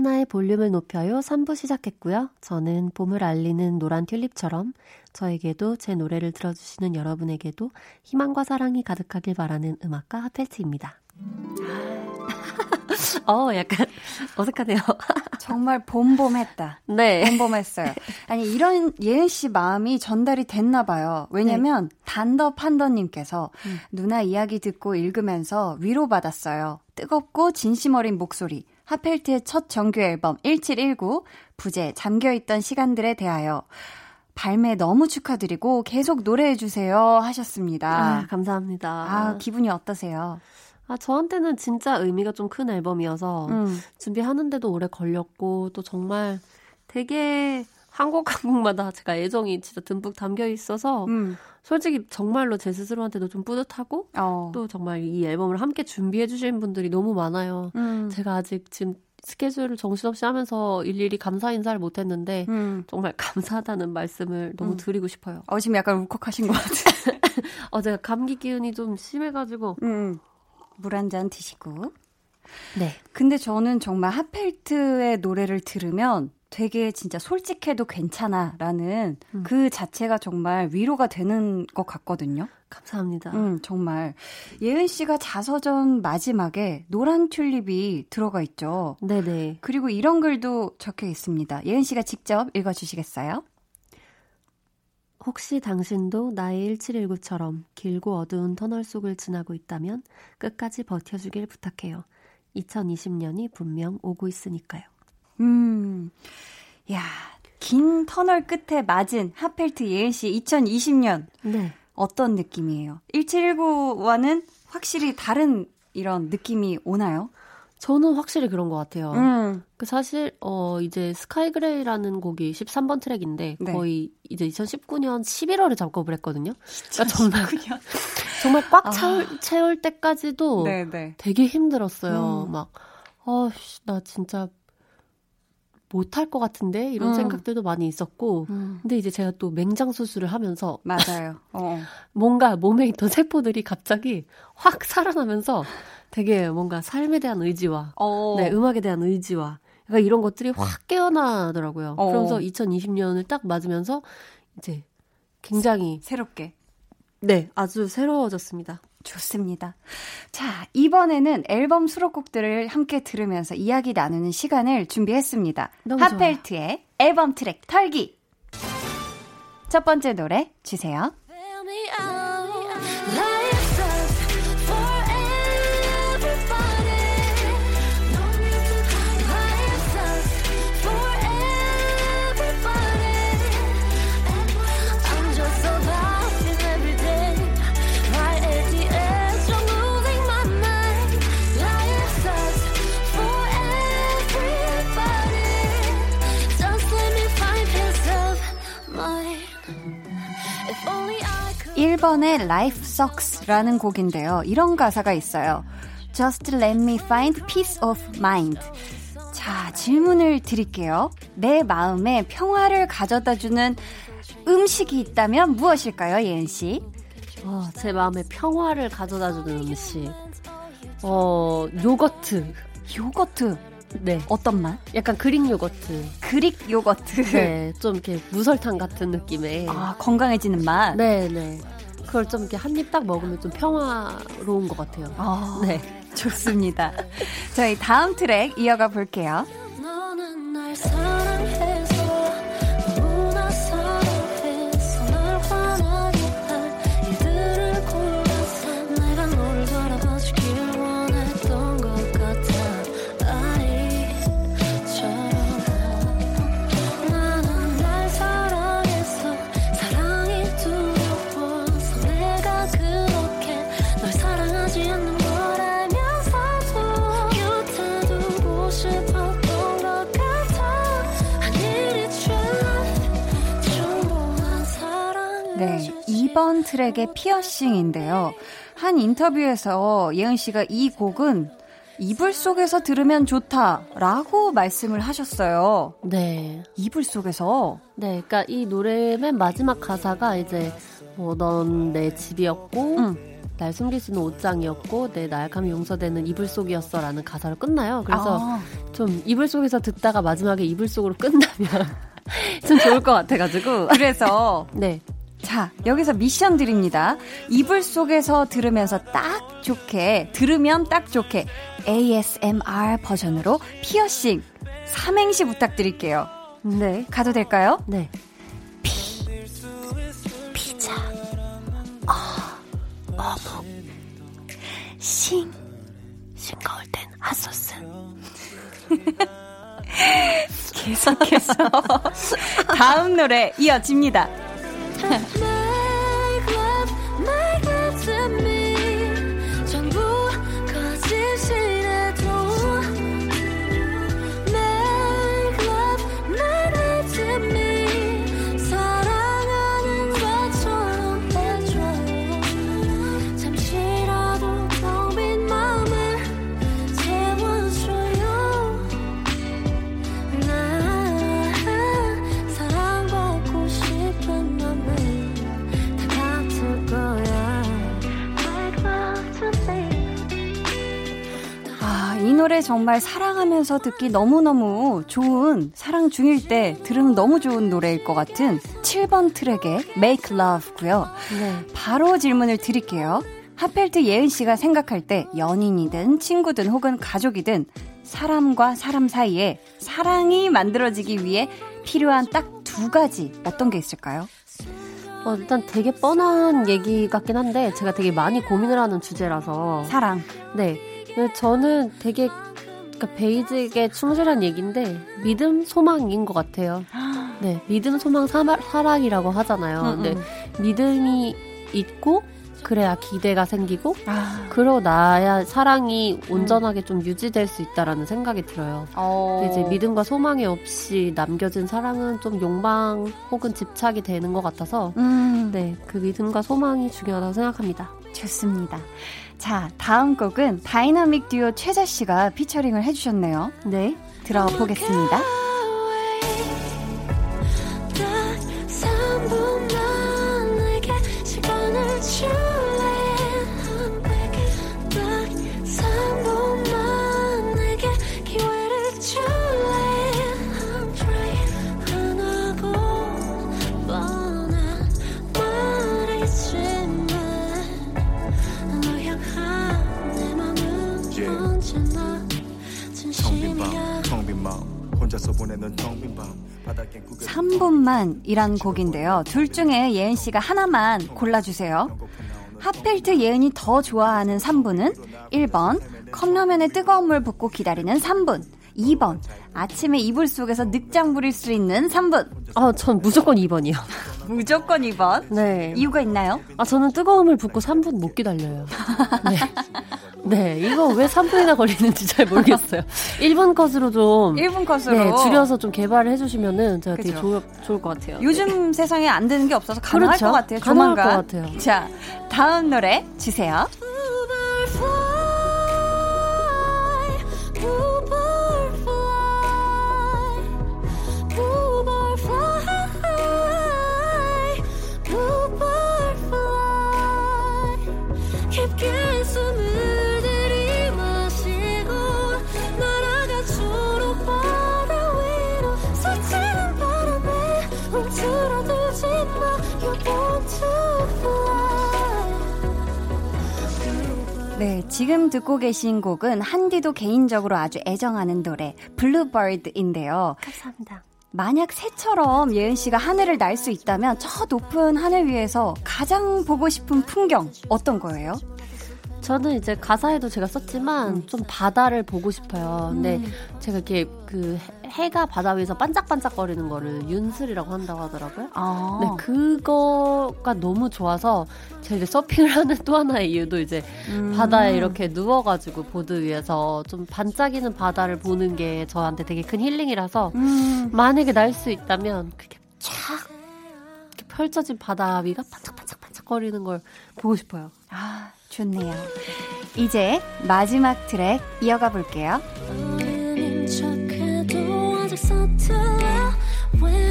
한나의 볼륨을 높여요 3부 시작했고요. 저는 봄을 알리는 노란 튤립처럼 저에게도 제 노래를 들어주시는 여러분에게도 희망과 사랑이 가득하길 바라는 음악가 하펠트입니다. <laughs> 어, 약간 어색하네요. <laughs> 정말 봄봄했다. 네. 봄봄했어요. 아니 이런 예은 씨 마음이 전달이 됐나 봐요. 왜냐면 단더 판더님께서 누나 이야기 듣고 읽으면서 위로받았어요. 뜨겁고 진심 어린 목소리. 하펠트의 첫 정규 앨범 1719 부제 잠겨있던 시간들에 대하여 발매 너무 축하드리고 계속 노래해 주세요 하셨습니다. 아, 감사합니다. 아, 기분이 어떠세요? 아, 저한테는 진짜 의미가 좀 큰 앨범이어서 음. 준비하는데도 오래 걸렸고 또 정말 되게 한곡한 곡마다 제가 애정이 진짜 듬뿍 담겨 있어서 음. 솔직히 정말로 제 스스로한테도 좀 뿌듯하고 어. 또 정말 이 앨범을 함께 준비해 주신 분들이 너무 많아요. 음. 제가 아직 지금 스케줄을 정신없이 하면서 일일이 감사 인사를 못 했는데 음. 정말 감사하다는 말씀을 너무 음. 드리고 싶어요. 어, 지금 약간 울컥하신 것 같아요. <laughs> 어, 제가 감기 기운이 좀 심해가지고. 음. 물한 잔 드시고. 네. 근데 저는 정말 하펠트의 노래를 들으면 되게 진짜 솔직해도 괜찮아 라는 음. 그 자체가 정말 위로가 되는 것 같거든요. 감사합니다. 음, 정말. 예은 씨가 자서전 마지막에 노란 튤립이 들어가 있죠. 네네. 그리고 이런 글도 적혀 있습니다. 예은 씨가 직접 읽어주시겠어요? 혹시 당신도 나의 1719처럼 길고 어두운 터널 속을 지나고 있다면 끝까지 버텨주길 부탁해요. 2020년이 분명 오고 있으니까요. 음, 야, 긴 터널 끝에 맞은 하펠트 예은 씨 2020년 네. 어떤 느낌이에요? 1719와는 확실히 다른 이런 느낌이 오나요? 저는 확실히 그런 것 같아요. 음. 그 사실 어 이제 스카이 그레이라는 곡이 13번 트랙인데 네. 거의 이제 2019년 11월에 작업을 했거든요. 그러니까 정말 <laughs> 정말 꽉 아. 채울, 채울 때까지도 네네. 되게 힘들었어요. 음. 막, 어, 씨, 나 진짜 못할 것 같은데? 이런 음. 생각들도 많이 있었고. 음. 근데 이제 제가 또 맹장 수술을 하면서 맞아요. 어. <laughs> 뭔가 몸에 있던 세포들이 갑자기 확 살아나면서 되게 뭔가 삶에 대한 의지와 어. 네, 음악에 대한 의지와 약간 이런 것들이 확 깨어나더라고요. 어. 그러면서 2020년을 딱 맞으면서 이제 굉장히 새롭게. 네, 아주 새로워졌습니다. 좋습니다. 자, 이번에는 앨범 수록곡들을 함께 들으면서 이야기 나누는 시간을 준비했습니다. 핫펠트의 앨범 트랙 털기. 첫 번째 노래 주세요. 1번의 Life Sucks라는 곡인데요. 이런 가사가 있어요. Just let me find peace of mind. 자, 질문을 드릴게요. 내 마음에 평화를 가져다 주는 음식이 있다면 무엇일까요, 예은 씨? 어, 제 마음에 평화를 가져다 주는 음식. 어, 요거트. 요거트. 네. 어떤 맛? 약간 그릭 요거트. 그릭 요거트. 네. 좀 이렇게 무설탕 같은 느낌의. 아, 건강해지는 맛? 네네. 그걸 좀 이렇게 한 입 딱 먹으면 좀 평화로운 것 같아요. 아, 네. 좋습니다. 저희 다음 트랙 이어가 볼게요. 2번 트랙의 피어싱인데요. 한 인터뷰에서 예은 씨가 이 곡은 이불 속에서 들으면 좋다라고 말씀을 하셨어요. 네. 이불 속에서 네, 그러니까 이 노래 맨 마지막 가사가 이제 뭐 넌 내 집이었고 응. 날 숨길 수 있는 옷장이었고 내 나약함이 용서되는 이불 속이었어라는 가사로 끝나요. 그래서 아, 좀 이불 속에서 듣다가 마지막에 이불 속으로 끝나면 <laughs> 좀 좋을 것 같아가지고 그래서 <laughs> 네, 자, 여기서 미션 드립니다. 이불 속에서 들으면서 딱 좋게, 들으면 딱 좋게 ASMR 버전으로 피어싱 삼행시 부탁드릴게요. 네, 가도 될까요? 네. 피자, 어, 어묵, 싱, 싱거울 땐 핫소스. <laughs> 계속해서 <laughs> 다음 노래 이어집니다. <laughs> Make love, make love to me 정말 사랑하면서 듣기 너무너무 좋은, 사랑 중일 때 들으면 너무 좋은 노래일 것 같은 7번 트랙의 Make Love고요. 네. 바로 질문을 드릴게요. 하펠트 예은 씨가 생각할 때 연인이든 친구든 혹은 가족이든 사람과 사람 사이에 사랑이 만들어지기 위해 필요한 딱 두 가지 어떤 게 있을까요? 어, 일단 되게 뻔한 얘기 같긴 한데 제가 되게 많이 고민을 하는 주제라서 사랑. 네. 저는 되게 그러니까 베이직에 충실한 얘기인데 믿음, 소망인 것 같아요. 네, 믿음, 소망, 사마, 사랑이라고 하잖아요. 음, 근데 음. 믿음이 있고 그래야 기대가 생기고 아, 그러고 나야 사랑이 온전하게 좀 유지될 수 있다라는 생각이 들어요. 어. 이제 믿음과 소망이 없이 남겨진 사랑은 좀 욕망 혹은 집착이 되는 것 같아서 음, 네, 그 믿음과 소망이 중요하다고 생각합니다. 좋습니다. 자, 다음 곡은 다이나믹 듀오 최자 씨가 피처링을 해주셨네요. 네. 들어보겠습니다. 3분만 이란 곡인데요. 둘 중에 예은 씨가 하나만 골라주세요. 핫펠트 예은이 더 좋아하는 3분은 1번 컵라면에 뜨거운 물 붓고 기다리는 3분 2번 아침에 이불 속에서 늑장 부릴 수 있는 3분 아, 전 무조건 2번이요. 무조건 2번 네. 이유가 있나요? 아, 저는 뜨거움을 붓고 3분 못 기다려요. 네. 네, 이거 왜 3분이나 걸리는지 잘 모르겠어요. 1분 컷으로 좀 1분 컷으로 네, 줄여서 좀 개발을 해주시면은 제가 되게 그죠. 좋을, 좋을 것 같아요. 요즘 세상에 안 되는 게 없어서 가능할 그렇죠. 것 같아요 가능할 조만간 것 같아요. 자 다음 노래 주세요 네, 지금 듣고 계신 곡은 한디도 개인적으로 아주 애정하는 노래 블루버드인데요. 감사합니다. 만약 새처럼 예은 씨가 하늘을 날 수 있다면 저 높은 하늘 위에서 가장 보고 싶은 풍경 어떤 거예요? 저는 이제 가사에도 제가 썼지만 음. 좀 바다를 보고 싶어요. 근데 제가 이렇게 그 해- 해가 바다 위에서 반짝반짝거리는 거를 윤슬이라고 한다고 하더라고요. 아, 네, 그거가 너무 좋아서 제가 이제 서핑을 <laughs> 하는 또 하나의 이유도 이제 음. 바다에 이렇게 누워가지고 보드 위에서 좀 반짝이는 바다를 보는 게 저한테 되게 큰 힐링이라서 음, 만약에 날 수 있다면 그렇게 쫙 이렇게 펼쳐진 바다 위가 반짝반짝반짝거리는 걸 보고 싶어요. 아, 좋네요. 이제 마지막 트랙 이어가 볼게요. 어 love love love, love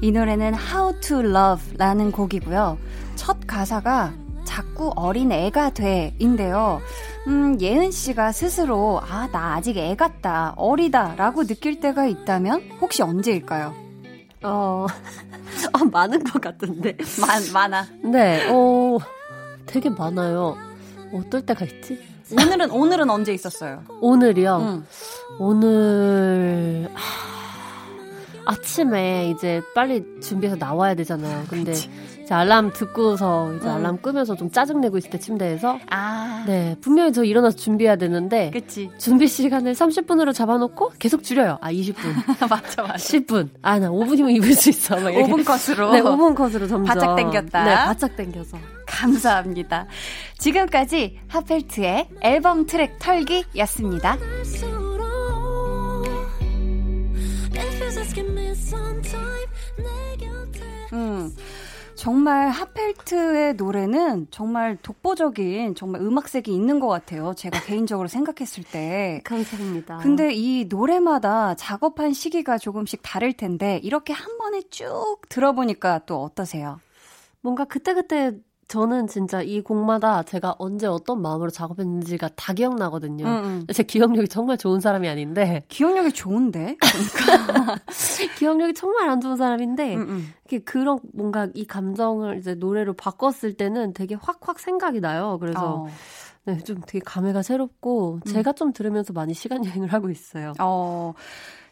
이 노래는 How to Love라는 곡이고요. 첫 가사가 자꾸 어린 애가 돼인데요. 음, 예은 씨가 스스로 아, 나 아직 애 같다, 어리다라고 느낄 때가 있다면 혹시 언제일까요? 어, 어 <laughs> 많은 것 같은데. <laughs> 많, 많아. 네, 어, 되게 많아요. 어떨 때가 있지? 오늘은 오늘은 언제 있었어요? 오늘이요. 응. 오늘 하, 아침에 이제 빨리 준비해서 나와야 되잖아요. 근데 이제 알람 듣고서 이제 응. 알람 끄면서 좀 짜증 내고 있을 때 침대에서 아, 네 분명히 저 일어나서 준비해야 되는데 그치. 준비 시간을 30분으로 잡아놓고 계속 줄여요. 아 20분, <laughs> 맞아, 맞아. 10분. 아 나 5분이면 입을 수 있어. 막 이렇게. 5분 컷으로. 네, 5분 컷으로 점점. 바짝 당겼다. 네, 바짝 당겨서. 감사합니다. 지금까지 하펠트의 앨범 트랙 털기였습니다. 음, 정말 하펠트의 노래는 정말 독보적인 정말 음악색이 있는 것 같아요. 제가 개인적으로 생각했을 때. 감사합니다. 근데 이 노래마다 작업한 시기가 조금씩 다를 텐데 이렇게 한 번에 쭉 들어보니까 또 어떠세요? 뭔가 그때그때 저는 진짜 이 곡마다 제가 언제 어떤 마음으로 작업했는지가 다 기억나거든요. 음, 음. 제 기억력이 정말 좋은 사람이 아닌데 기억력이 좋은데? <laughs> 기억력이 정말 안 좋은 사람인데 음, 음. 이렇게 그런 뭔가 이 감정을 이제 노래로 바꿨을 때는 되게 확확 생각이 나요. 그래서 어. 네, 좀 되게 감회가 새롭고 제가 좀 들으면서 많이 시간 여행을 하고 있어요. 어,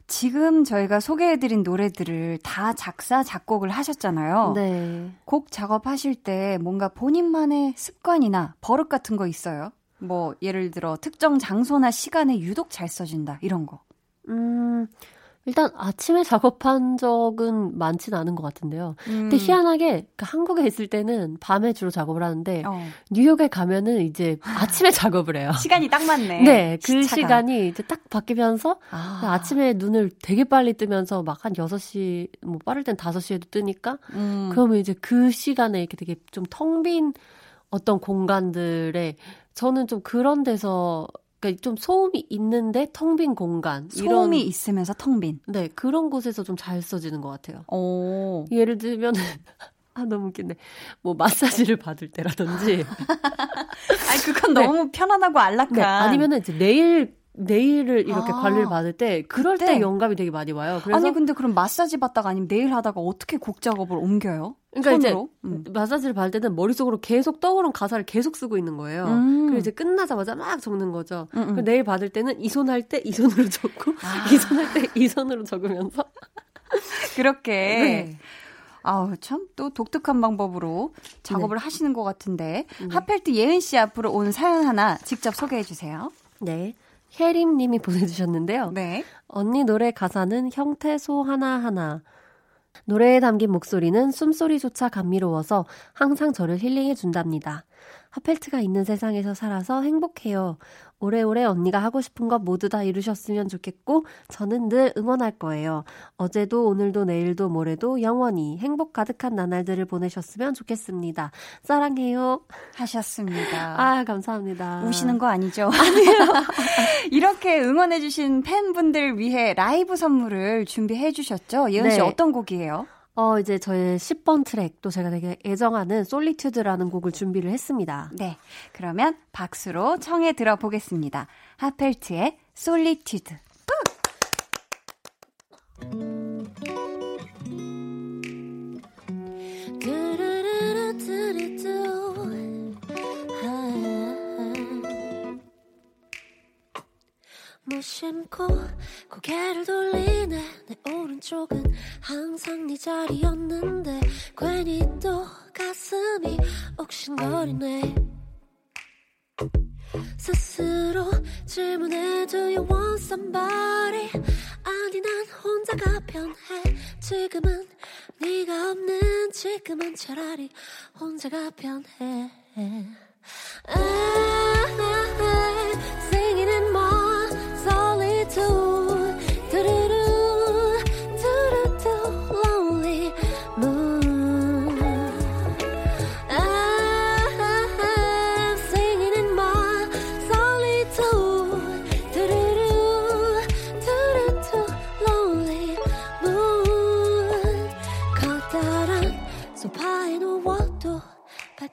지금 저희가 소개해드린 노래들을 다 작사, 작곡을 하셨잖아요. 네. 곡 작업하실 때 뭔가 본인만의 습관이나 버릇 같은 거 있어요? 뭐, 예를 들어, 특정 장소나 시간에 유독 잘 써진다, 이런 거. 음, 일단 아침에 작업한 적은 많지는 않은 것 같은데요. 음. 근데 희한하게 그 한국에 있을 때는 밤에 주로 작업을 하는데 어. 뉴욕에 가면은 이제 아침에 작업을 해요. 시간이 딱 맞네. 네, 그 시차가. 시간이 이제 딱 바뀌면서 아. 아침에 눈을 되게 빨리 뜨면서 막 한 6시, 뭐 빠를 땐 5시에도 뜨니까 음. 그러면 이제 그 시간에 이렇게 되게 좀 텅 빈 어떤 공간들에 저는 좀 그런 데서 그러니까 좀 소음이 있는데 텅 빈 공간 소음이 이런 있으면서 텅 빈. 네 그런 곳에서 좀 잘 써지는 것 같아요. 오. 예를 들면은 <laughs> 아 너무 웃긴데 뭐 마사지를 받을 때라든지 <laughs> 아니, 그건 네. 너무 편안하고 안락한. 네, 아니면은 이제 내일 내일을 이렇게 아. 관리를 받을 때 그럴 그때? 때 영감이 되게 많이 와요. 그래서 아니, 근데 그럼 마사지 받다가 아니면 네일 하다가 어떻게 곡 작업을 옮겨요? 그러니까 이제 손으로? 음. 마사지를 받을 때는 머릿속으로 계속 떠오른 가사를 계속 쓰고 있는 거예요. 음. 그리고 이제 끝나자마자 막 적는 거죠. 음, 음. 내일 받을 때는 이 손 할 때 이 손으로 적고 아. 이손 할 때 이 손으로 적으면서 <laughs> 그렇게. 네. 아우, 참, 또 독특한 방법으로 작업을 하시는 것 같은데. 하펠트 예은 씨 앞으로 온 사연 하나 직접 소개해 주세요. 네. 혜림 님이 <laughs> 보내주셨는데요. 네. 언니 노래 가사는 형태소 하나하나. 노래에 담긴 목소리는 숨소리조차 감미로워서 항상 저를 힐링해 준답니다. 하펠트가 있는 세상에서 살아서 행복해요. 오래오래 언니가 하고 싶은 것 모두 다 이루셨으면 좋겠고, 저는 늘 응원할 거예요. 어제도 오늘도 내일도 모레도 영원히 행복 가득한 나날들을 보내셨으면 좋겠습니다. 사랑해요. 하셨습니다. <laughs> 아, 감사합니다. 우시는 거 아니죠? <laughs> <laughs> 이렇게 응원해주신 팬분들 위해 라이브 선물을 준비해 주셨죠? 예은 씨 네. 어떤 곡이에요? 어, 이제 저의 10번 트랙, 또 제가 되게 애정하는 솔리튜드라는 곡을 준비를 했습니다. 네. 그러면 박수로 청해 들어보겠습니다. 하펠트의 솔리튜드. 무심코 고개를 돌리네. 내 오른쪽은 항상 네 자리였는데 괜히 또 가슴이 옥신거리네. 스스로 질문해 Do you want somebody. 아니 난 혼자가 편해. 지금은 네가 없는 지금은 차라리 혼자가 편해. 아, moon I'm singing in my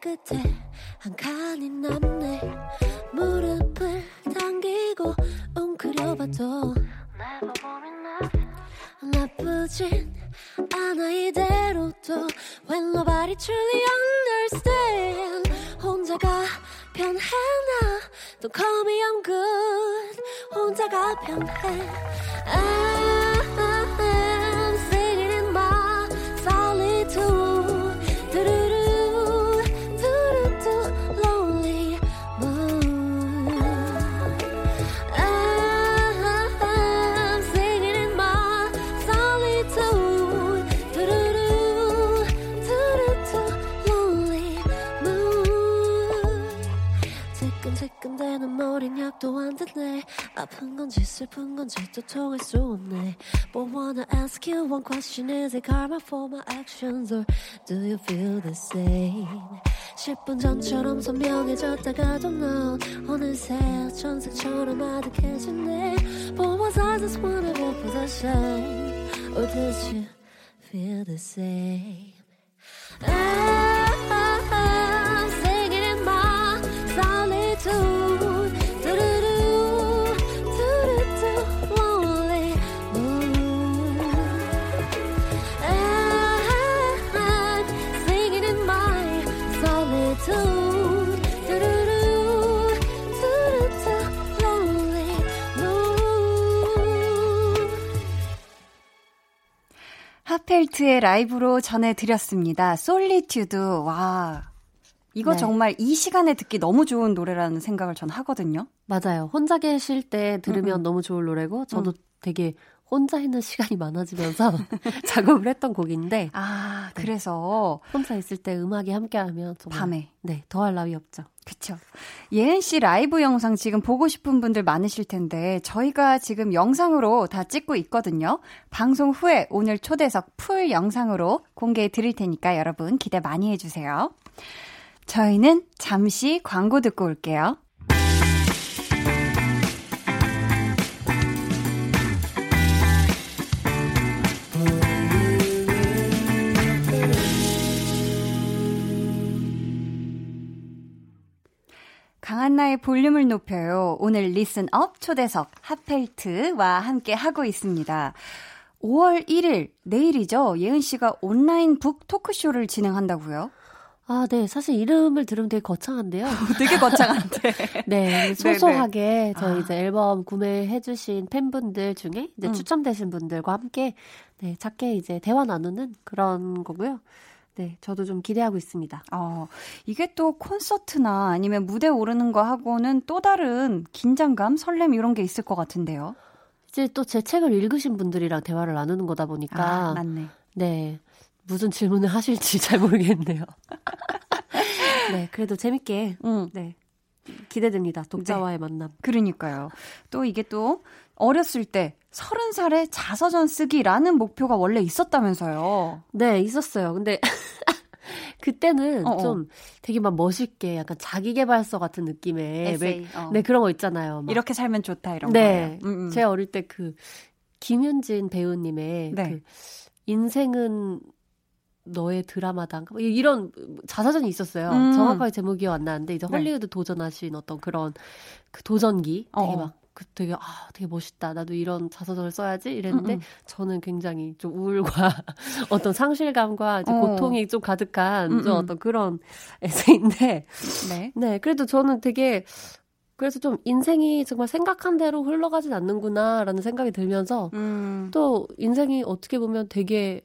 끝에 한 칸이 남네. 무릎을 당기고 웅크려봐도 나쁘진 않아 이대로도 When nobody truly understand 혼자가 편해 나 Don't call me I'm good 혼자가 편해 I'm singing 약도 안 되네 아픈 건지 슬픈 건지 도통할 수 없네 But wanna ask you one question Is it karma for my actions Or do you feel the same 10분 전처럼 선명해졌다가도 넌 어느새 천사처럼 아득해지네 But was I just one of your possession Or did you feel the same 하펠트의 라이브로 전해드렸습니다. 솔리튜드. 와. 이거 네. 정말 이 시간에 듣기 너무 좋은 노래라는 생각을 전 하거든요. 맞아요. 혼자 계실 때 들으면 음, 음. 너무 좋을 노래고, 저도 되게 혼자 있는 시간이 많아지면서 <laughs> 작업을 했던 곡인데, 아, 그래서 혼자 있을 때 음악이 함께하면 정말 밤에. 네 더할 나위 없죠. 그쵸. 예은 씨 라이브 영상 지금 보고 싶은 분들 많으실 텐데, 저희가 지금 영상으로 다 찍고 있거든요. 방송 후에 오늘 초대석 full 영상으로 공개해 드릴 테니까 여러분 기대 많이 해주세요. 저희는 잠시 광고 듣고 올게요. 강한나의 볼륨을 높여요. 오늘 Listen Up 초대석 핫펠트와 함께 하고 있습니다. 5월 1일 내일이죠. 예은 씨가 온라인 북 토크쇼를 진행한다고요? 아, 네. 사실 이름을 들으면 되게 거창한데요. <laughs> 되게 거창한데. <laughs> 네, 소소하게 저희 아. 이제 앨범 구매해주신 팬분들 중에 이제 음. 추첨되신 분들과 함께 네, 작게 이제 대화 나누는 그런 거고요. 네, 저도 좀 기대하고 있습니다. 어, 이게 또 콘서트나 아니면 무대 오르는 거 하고는 또 다른 긴장감, 설렘 이런 게 있을 것 같은데요. 이제 또 제 책을 읽으신 분들이랑 대화를 나누는 거다 보니까 아, 맞네. 네, 무슨 질문을 하실지 잘 모르겠네요. <laughs> 네, 그래도 재밌게 응. 네. 기대됩니다. 독자와의 만남. 그러니까요. 또 이게 또 어렸을 때 서른 살에 자서전 쓰기라는 목표가 원래 있었다면서요. 네, 있었어요. 근데 <laughs> 그때는 어어. 좀 되게 막 멋있게 약간 자기개발서 같은 느낌의 에세이, 왜- 어. 네, 그런 거 있잖아요. 막. 이렇게 살면 좋다 이런 네. 거예요. 음, 음. 제가 어릴 때 그 김윤진 배우님의 네. 그 인생은 너의 드라마다 뭐 이런 자서전이 있었어요. 음. 정확하게 제목이 안 나는데 이제 네. 헐리우드 도전하신 어떤 그런 그 도전기 되게 어어. 막 그 되게 아 되게 멋있다. 나도 이런 자서전을 써야지 이랬는데 음, 음. 저는 굉장히 좀 우울과 <laughs> 어떤 상실감과 어. 고통이 좀 가득한 음, 좀 음. 어떤 그런 <laughs> 에세이인데 네. 네, 그래도 저는 되게 그래서 좀 인생이 정말 생각한 대로 흘러가진 않는구나라는 생각이 들면서 음. 또 인생이 어떻게 보면 되게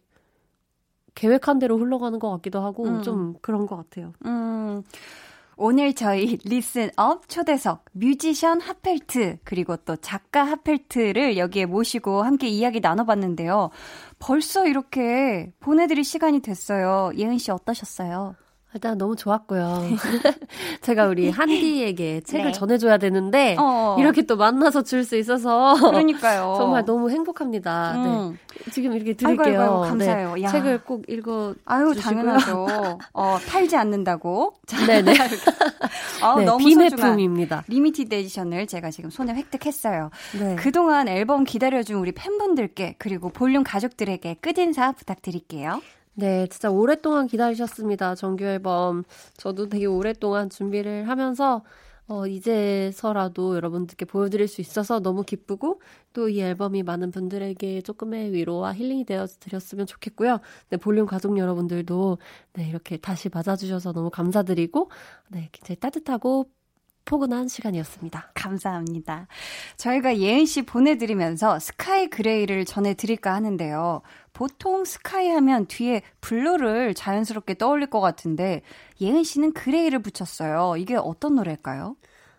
계획한 대로 흘러가는 것 같기도 하고 음. 좀 그런 것 같아요. 음, 오늘 저희 Listen Up 초대석 뮤지션 핫펠트 그리고 또 작가 핫펠트를 여기에 모시고 함께 이야기 나눠봤는데요. 벌써 이렇게 보내드릴 시간이 됐어요. 예은 씨 어떠셨어요? 일단 너무 좋았고요. <laughs> 제가 우리 <laughs> 한디에게 책을 네. 전해줘야 되는데 어. 이렇게 또 만나서 줄 수 있어서 그러니까요. <laughs> 정말 너무 행복합니다. 네. 음. 지금 이렇게 드릴게요. 아이고, 아이고, 감사해요. 네. 야. 책을 꼭 읽어 아유 주시고요. 당연하죠. 어, 팔지 않는다고. 자, 네네. 아, 네, 너무 비매품입니다. limited edition을 제가 지금 손에 획득했어요. 네. 그동안 앨범 기다려준 우리 팬분들께 그리고 볼륨 가족들에게 끝 인사 부탁드릴게요. 네, 진짜 오랫동안 기다리셨습니다. 정규 앨범. 저도 되게 오랫동안 준비를 하면서, 어, 이제서라도 여러분들께 보여드릴 수 있어서 너무 기쁘고, 또 이 앨범이 많은 분들에게 조금의 위로와 힐링이 되어 드렸으면 좋겠고요. 네, 볼륨 가족 여러분들도, 네, 이렇게 다시 맞아주셔서 너무 감사드리고, 네, 굉장히 따뜻하고 포근한 시간이었습니다. 감사합니다. 저희가 예은 씨 보내드리면서 스카이 그레이를 전해드릴까 하는데요. 보통 sky 하면 뒤에 blue를 자연스럽게 떠올릴 것 같은데 예은 씨는 gray를 붙였어요. 이게 어떤 노래일까요?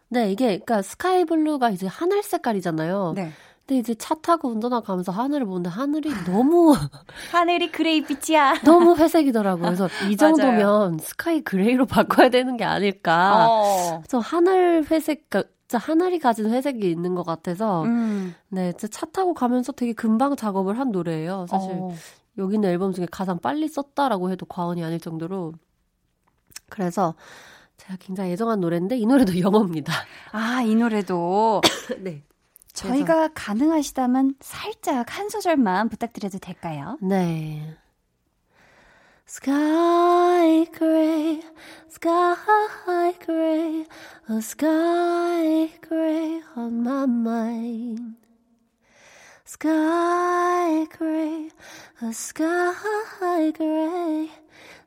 네, 이게, 그니까 sky blue가 이제 하늘 색깔이잖아요. 네. 근데 이제 차 타고 운전하고 가면서 하늘을 보는데 하늘이 너무 <laughs> 하늘이 gray 빛이야. 너무 회색이더라고요. 그래서 이. 정도면 sky gray로 <laughs> 바꿔야 되는 게 아닐까. 어. 그래서 하늘 회색, 그러니까 진짜 하늘이 가진 회색이 있는 것 같아서 음. 네, 진짜 차 타고 가면서 되게 금방 작업을 한 노래예요. 사실 어. 여기 있는 앨범 중에 가장 빨리 썼다라고 해도 과언이 아닐 정도로 그래서 제가 굉장히 애정한 노래인데 이 노래도 <laughs> 영어입니다. 아, 이 노래도 <coughs> 네. 저희가 가능하시다면 살짝 한 소절만 부탁드려도 될까요? 네. Sky gray, sky gray, a sky gray on my mind. Sky gray, a sky gray,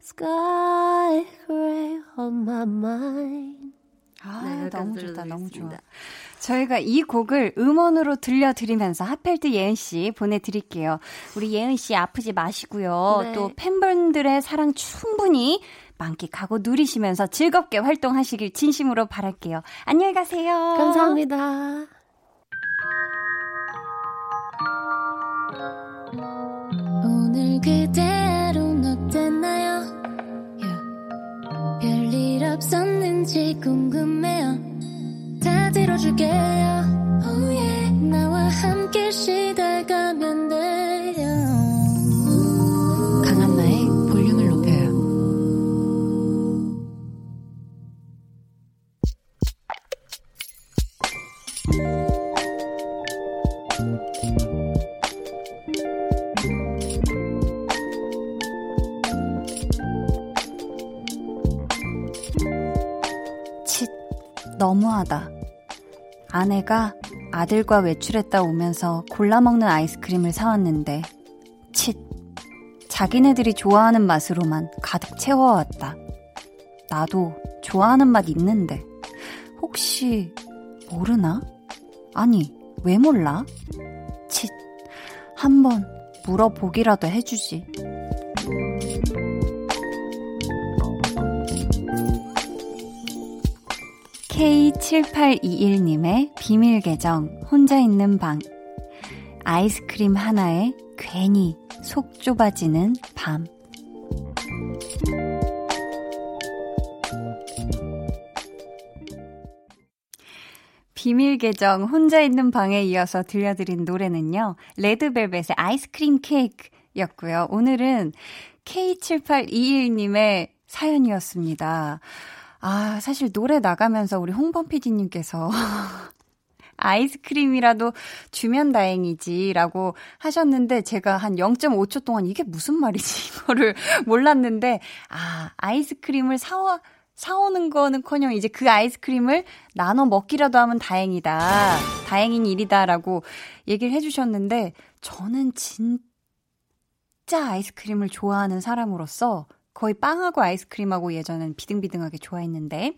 sky gray on my mind. 아, 네, 너무 좋다, 너무 좋아. 저희가 이 곡을 음원으로 들려드리면서 하펠트 예은 씨 보내드릴게요. 우리 예은 씨 아프지 마시고요. 네. 또 팬분들의 사랑 충분히 만끽하고 누리시면서 즐겁게 활동하시길 진심으로 바랄게요. 안녕히 가세요. 감사합니다. 오늘 그대로는 어땠나요? 별일 없었는지 궁금해 요. 아내가 아들과 외출했다 오면서 골라 먹는 아이스크림을 사왔는데, 칫, 자기네들이 좋아하는 맛으로만 가득 채워왔다. 나도 좋아하는 맛 있는데, 혹시 모르나? 아니, 왜 몰라? 칫, 한번 물어보기라도 해주지. K7821님의 비밀 계정, 혼자 있는 방. 아이스크림 하나에 괜히 속 좁아지는 밤. 비밀 계정 혼자 있는 방에 이어서 들려드린 노래는요. 레드벨벳의 아이스크림 케이크였고요. 오늘은 K7821님의 사연이었습니다. 아, 사실 노래 나가면서 우리 홍범 PD님께서 <laughs> 아이스크림이라도 주면 다행이지라고 하셨는데 제가 한 0.5초 동안 이게 무슨 말이지 <laughs> 이거를 몰랐는데 아 아이스크림을 사와 사오는 거는 커녕 이제 그 아이스크림을 나눠 먹기라도 하면 다행이다. 다행인 일이다라고 얘기를 해주셨는데, 저는 진짜 아이스크림을 좋아하는 사람으로서 거의 빵하고 아이스크림하고 예전엔 비등비등하게 좋아했는데,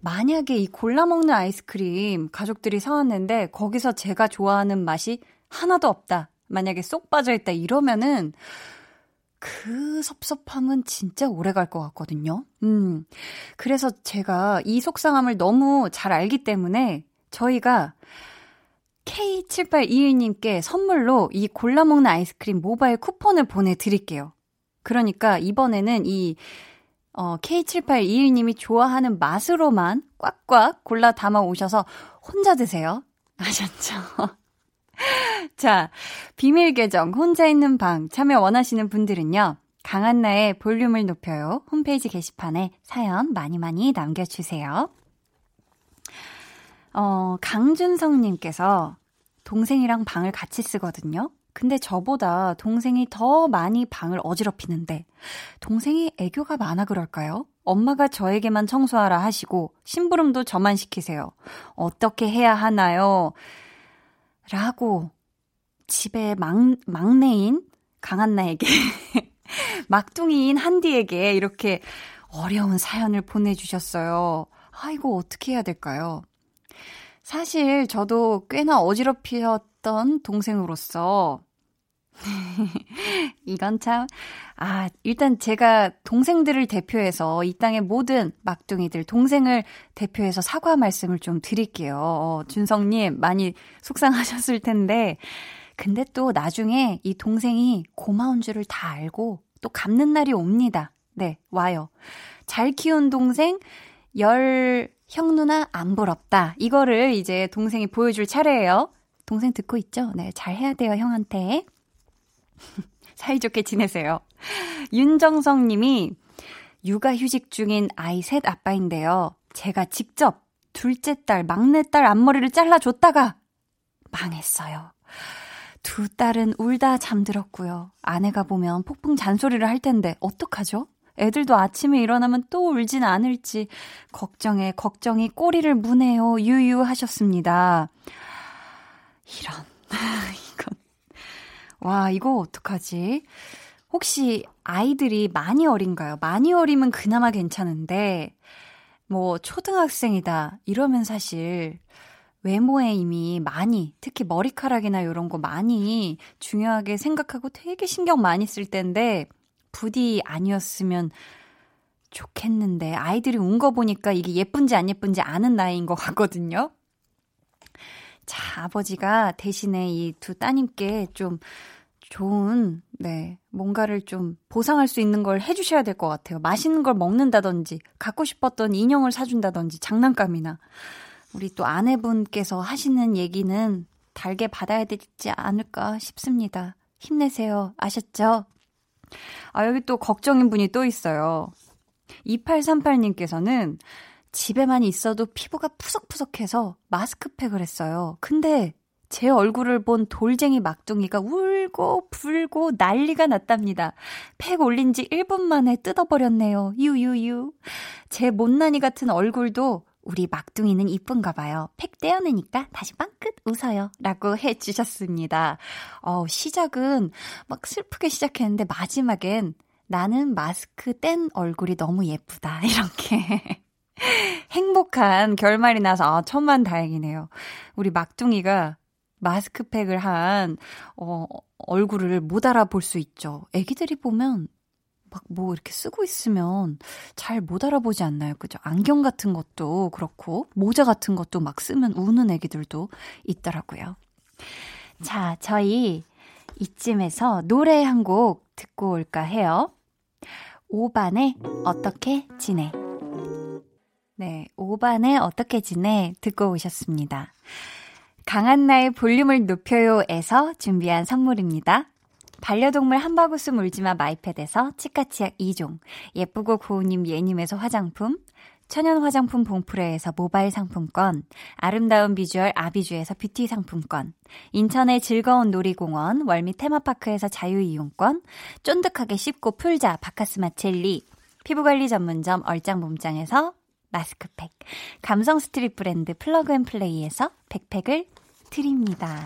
만약에 이 골라 먹는 아이스크림 가족들이 사왔는데, 거기서 제가 좋아하는 맛이 하나도 없다. 만약에 쏙 빠져 있다. 이러면은, 그 섭섭함은 진짜 오래 갈 것 같거든요. 음. 그래서 제가 이 속상함을 너무 잘 알기 때문에 저희가 K7821님께 선물로 이 골라먹는 아이스크림 모바일 쿠폰을 보내드릴게요. 그러니까 이번에는 이 어, K7821님이 좋아하는 맛으로만 꽉꽉 골라 담아 오셔서 혼자 드세요. <laughs> 아셨죠? <laughs> 자, 비밀 계정 혼자 있는 방 참여 원하시는 분들은요. 강한나의 볼륨을 높여요. 홈페이지 게시판에 사연 많이 많이 남겨주세요. 어, 강준성님께서 동생이랑 방을 같이 쓰거든요. 근데 저보다 동생이 더 많이 방을 어지럽히는데 동생이 애교가 많아 그럴까요? 엄마가 저에게만 청소하라 하시고 심부름도 저만 시키세요. 어떻게 해야 하나요? 라고 집의 막, 막내인 강한나에게 <laughs> 막둥이인 한디에게 이렇게 어려운 사연을 보내주셨어요. 아, 이거 어떻게 해야 될까요? 사실 저도 꽤나 어지럽히었 던 동생으로서 <laughs> 이건 참, 아, 일단 제가 동생들을 대표해서 이 땅의 모든 막둥이들, 동생을 대표해서 사과 말씀을 좀 드릴게요. 어, 준성님, 많이 속상하셨을 텐데, 근데 또 나중에 이 동생이 고마운 줄을 다 알고 또 갚는 날이 옵니다. 네, 와요. 잘 키운 동생, 열 형 누나 안 부럽다. 이거를 이제 동생이 보여줄 차례예요. 동생 듣고 있죠? 네, 잘 해야 돼요, 형한테. <laughs> 사이좋게 지내세요. 윤정성 님이 육아휴직 중인 아이 셋 아빠인데요. 제가 직접 둘째 딸, 막내 딸 앞머리를 잘라줬다가 망했어요. 두 딸은 울다 잠들었고요. 아내가 보면 폭풍 잔소리를 할 텐데 어떡하죠? 애들도 아침에 일어나면 또 울진 않을지 걱정에 걱정이 꼬리를 무네요. 유유 하셨습니다. 이런 <laughs> 이건 와 이거 어떡하지? 혹시 아이들이 많이 어린가요? 많이 어리면 그나마 괜찮은데 뭐 초등학생이다 이러면 사실 외모에 이미 많이, 특히 머리카락이나 이런 거 많이 중요하게 생각하고 되게 신경 많이 쓸 텐데, 부디 아니었으면 좋겠는데, 아이들이 운 거 보니까 이게 예쁜지 안 예쁜지 아는 나이인 것 같거든요. 자, 아버지가 대신에 이 두 따님께 좀 좋은, 네, 뭔가를 좀 보상할 수 있는 걸 해주셔야 될 것 같아요. 맛있는 걸 먹는다든지, 갖고 싶었던 인형을 사준다든지, 장난감이나. 우리 또 아내분께서 하시는 얘기는 달게 받아야 되지 않을까 싶습니다. 힘내세요. 아셨죠? 아, 여기 또 걱정인 분이 또 있어요. 2838님께서는 집에만 있어도 피부가 푸석푸석해서 마스크팩을 했어요. 근데 제 얼굴을 본 돌쟁이 막둥이가 울고 불고 난리가 났답니다. 팩 올린 지 1분 만에 뜯어버렸네요. 유유유. 제 못난이 같은 얼굴도 우리 막둥이는 이쁜가 봐요. 팩 떼어내니까 다시 빵끝 웃어요. 라고 해주셨습니다. 어, 시작은 막 슬프게 시작했는데 마지막엔 나는 마스크 뗀 얼굴이 너무 예쁘다. <laughs> 이렇게. <laughs> 행복한 결말이 나서 아, 천만 다행이네요. 우리 막둥이가 마스크팩을 한, 어, 얼굴을 못 알아볼 수 있죠. 애기들이 보면 막 뭐 이렇게 쓰고 있으면 잘 못 알아보지 않나요? 그죠? 안경 같은 것도 그렇고, 모자 같은 것도 막 쓰면 우는 애기들도 있더라고요. 자, 저희 이쯤에서 노래 한 곡 듣고 올까 해요. 오반의 어떻게 지내? 네, 5반에 어떻게 지내? 듣고 오셨습니다. 강한나의 볼륨을 높여요에서 준비한 선물입니다. 반려동물 한바구스 물지마 마이패드에서 치카치약 2종, 예쁘고 고운님 예님에서 화장품, 천연 화장품 봉프레에서 모바일 상품권, 아름다운 비주얼 아비주에서 뷰티 상품권, 인천의 즐거운 놀이공원 월미 테마파크에서 자유이용권, 쫀득하게 씹고 풀자 박카스맛 젤리, 피부관리 전문점 얼짱몸짱에서 마스크팩, 감성 street 브랜드 플러그앤플레이에서 백팩을 드립니다.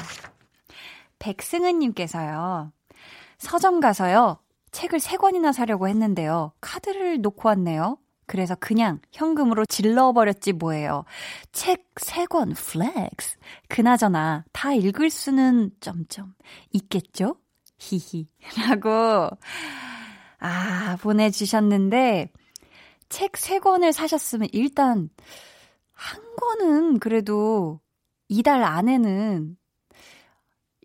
백승은님께서요. 서점 가서요. 책을 3권이나 사려고 했는데요. 카드를 놓고 왔네요. 그래서 그냥 현금으로 질러버렸지 뭐예요. 책 3권 flex. 그나저나 다 읽을 수는 점점 있겠죠? 히히. 라고 아, 보내주셨는데 책 3권을 사셨으면 일단 한 권은 그래도 이달 안에는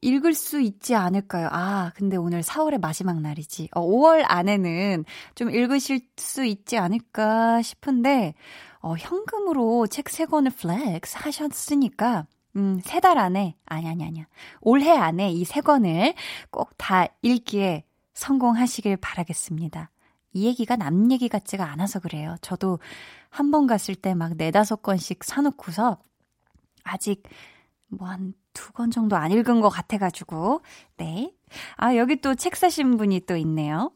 읽을 수 있지 않을까요? 아, 근데 오늘 4월의 마지막 날이지. 어, 5월 안에는 좀 읽으실 수 있지 않을까 싶은데, 어, 현금으로 책 3권을 flex 하셨으니까, 음, 3달 안에, 아니, 아니, 아니야. 올해 안에 이 3권을 꼭 다 읽기에 성공하시길 바라겠습니다. 이 얘기가 남 얘기 같지가 않아서 그래요. 저도 한 번 갔을 때 막 네다섯 권씩 사놓고서 아직 뭐 한 두 권 정도 안 읽은 것 같아가지고, 네. 아, 여기 또 책 사신 분이 또 있네요.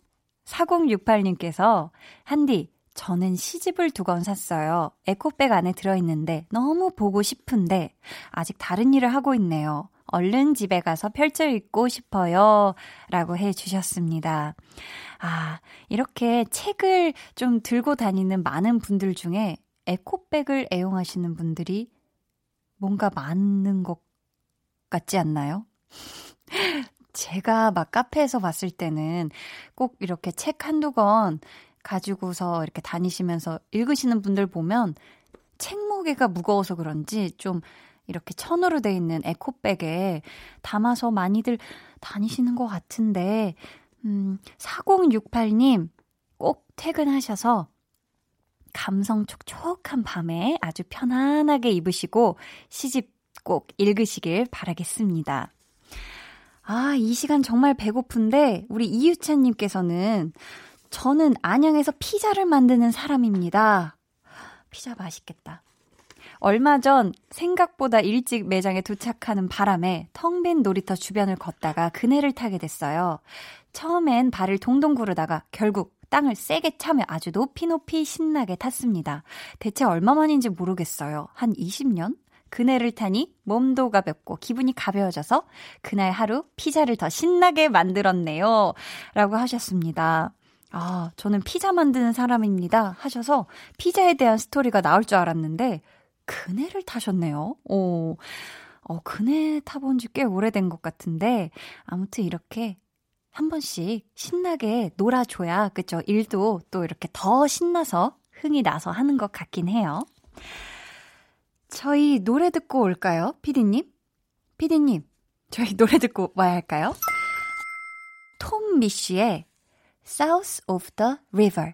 4068님께서, 한디, 저는 시집을 두 권 샀어요. 에코백 안에 들어있는데 너무 보고 싶은데, 아직 다른 일을 하고 있네요. 얼른 집에 가서 펼쳐 읽고 싶어요. 라고 해 주셨습니다. 아, 이렇게 책을 좀 들고 다니는 많은 분들 중에 에코백을 애용하시는 분들이 뭔가 많은 것 같지 않나요? <laughs> 제가 막 카페에서 봤을 때는 꼭 이렇게 책 한두 권 가지고서 이렇게 다니시면서 읽으시는 분들 보면 책 무게가 무거워서 그런지 좀 이렇게 천으로 돼 있는 에코백에 담아서 많이들 다니시는 것 같은데, 음, 4068님 꼭 퇴근하셔서 감성 촉촉한 밤에 아주 편안하게 입으시고 시집 꼭 읽으시길 바라겠습니다. 아, 이 시간 정말 배고픈데 우리 이유찬님께서는 저는 안양에서 피자를 만드는 사람입니다. 피자 맛있겠다. 얼마 전 생각보다 일찍 매장에 도착하는 바람에 텅 빈 놀이터 주변을 걷다가 그네를 타게 됐어요. 처음엔 발을 동동 구르다가 결국 땅을 세게 차며 아주 높이 높이 신나게 탔습니다. 대체 얼마만인지 모르겠어요. 한 20년? 그네를 타니 몸도 가볍고 기분이 가벼워져서 그날 하루 피자를 더 신나게 만들었네요. 라고 하셨습니다. 아, 저는 피자 만드는 사람입니다. 하셔서 피자에 대한 스토리가 나올 줄 알았는데 그네를 타셨네요. 오, 어, 그네 타본 지 꽤 오래된 것 같은데, 아무튼 이렇게 한 번씩 신나게 놀아줘야, 그죠? 일도 또 이렇게 더 신나서 흥이 나서 하는 것 같긴 해요. 저희 노래 듣고 올까요? 피디님? 피디님, 저희 <laughs> 노래 듣고 와야 할까요? 톰 미쉬의 South of the River.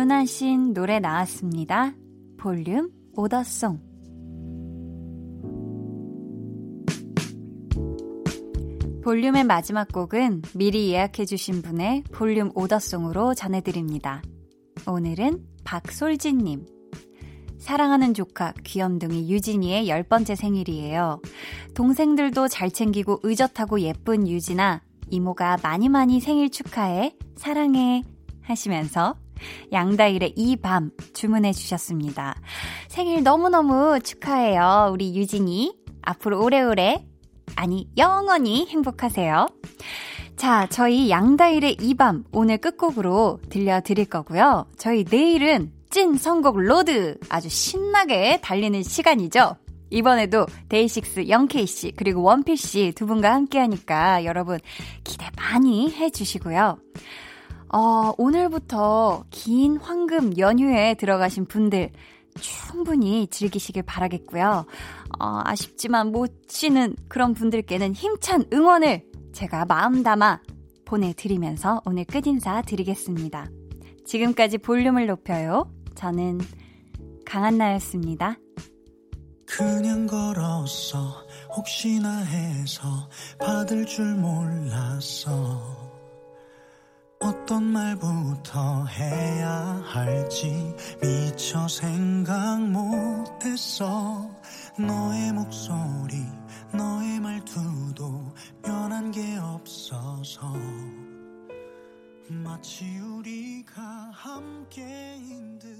주문하신 노래 나왔습니다. 볼륨 오더송. 볼륨의 마지막 곡은 미리 예약해주신 분의 볼륨 오더송으로 전해드립니다. 오늘은 박솔진님. 사랑하는 조카 귀염둥이 유진이의 열 번째 생일이에요. 동생들도 잘 챙기고 의젓하고 예쁜 유진아, 이모가 많이 많이 생일 축하해, 사랑해 하시면서 양다일의 이 밤 주문해 주셨습니다. 생일 너무너무 축하해요. 우리 유진이. 앞으로 오래오래, 아니, 영원히 행복하세요. 자, 저희 양다일의 이 밤 오늘 끝곡으로 들려드릴 거고요. 저희 내일은 찐 선곡 로드 아주 신나게 달리는 시간이죠. 이번에도 데이식스 영케이씨 그리고 원필씨 두 분과 함께 하니까 여러분 기대 많이 해주시고요. 어, 오늘부터 긴 황금 연휴에 들어가신 분들 충분히 즐기시길 바라겠고요. 어, 아쉽지만 못 쉬는 그런 분들께는 힘찬 응원을 제가 마음 담아 보내드리면서 오늘 끝인사 드리겠습니다. 지금까지 볼륨을 높여요. 저는 강한나였습니다. 그냥 걸었어 혹시나 해서 받을 줄 몰랐어 어떤 말부터 해야 할지 미처 생각 못했어. 너의 목소리 너의 말투도 변한 게 없어서. 마치 우리가 함께인 듯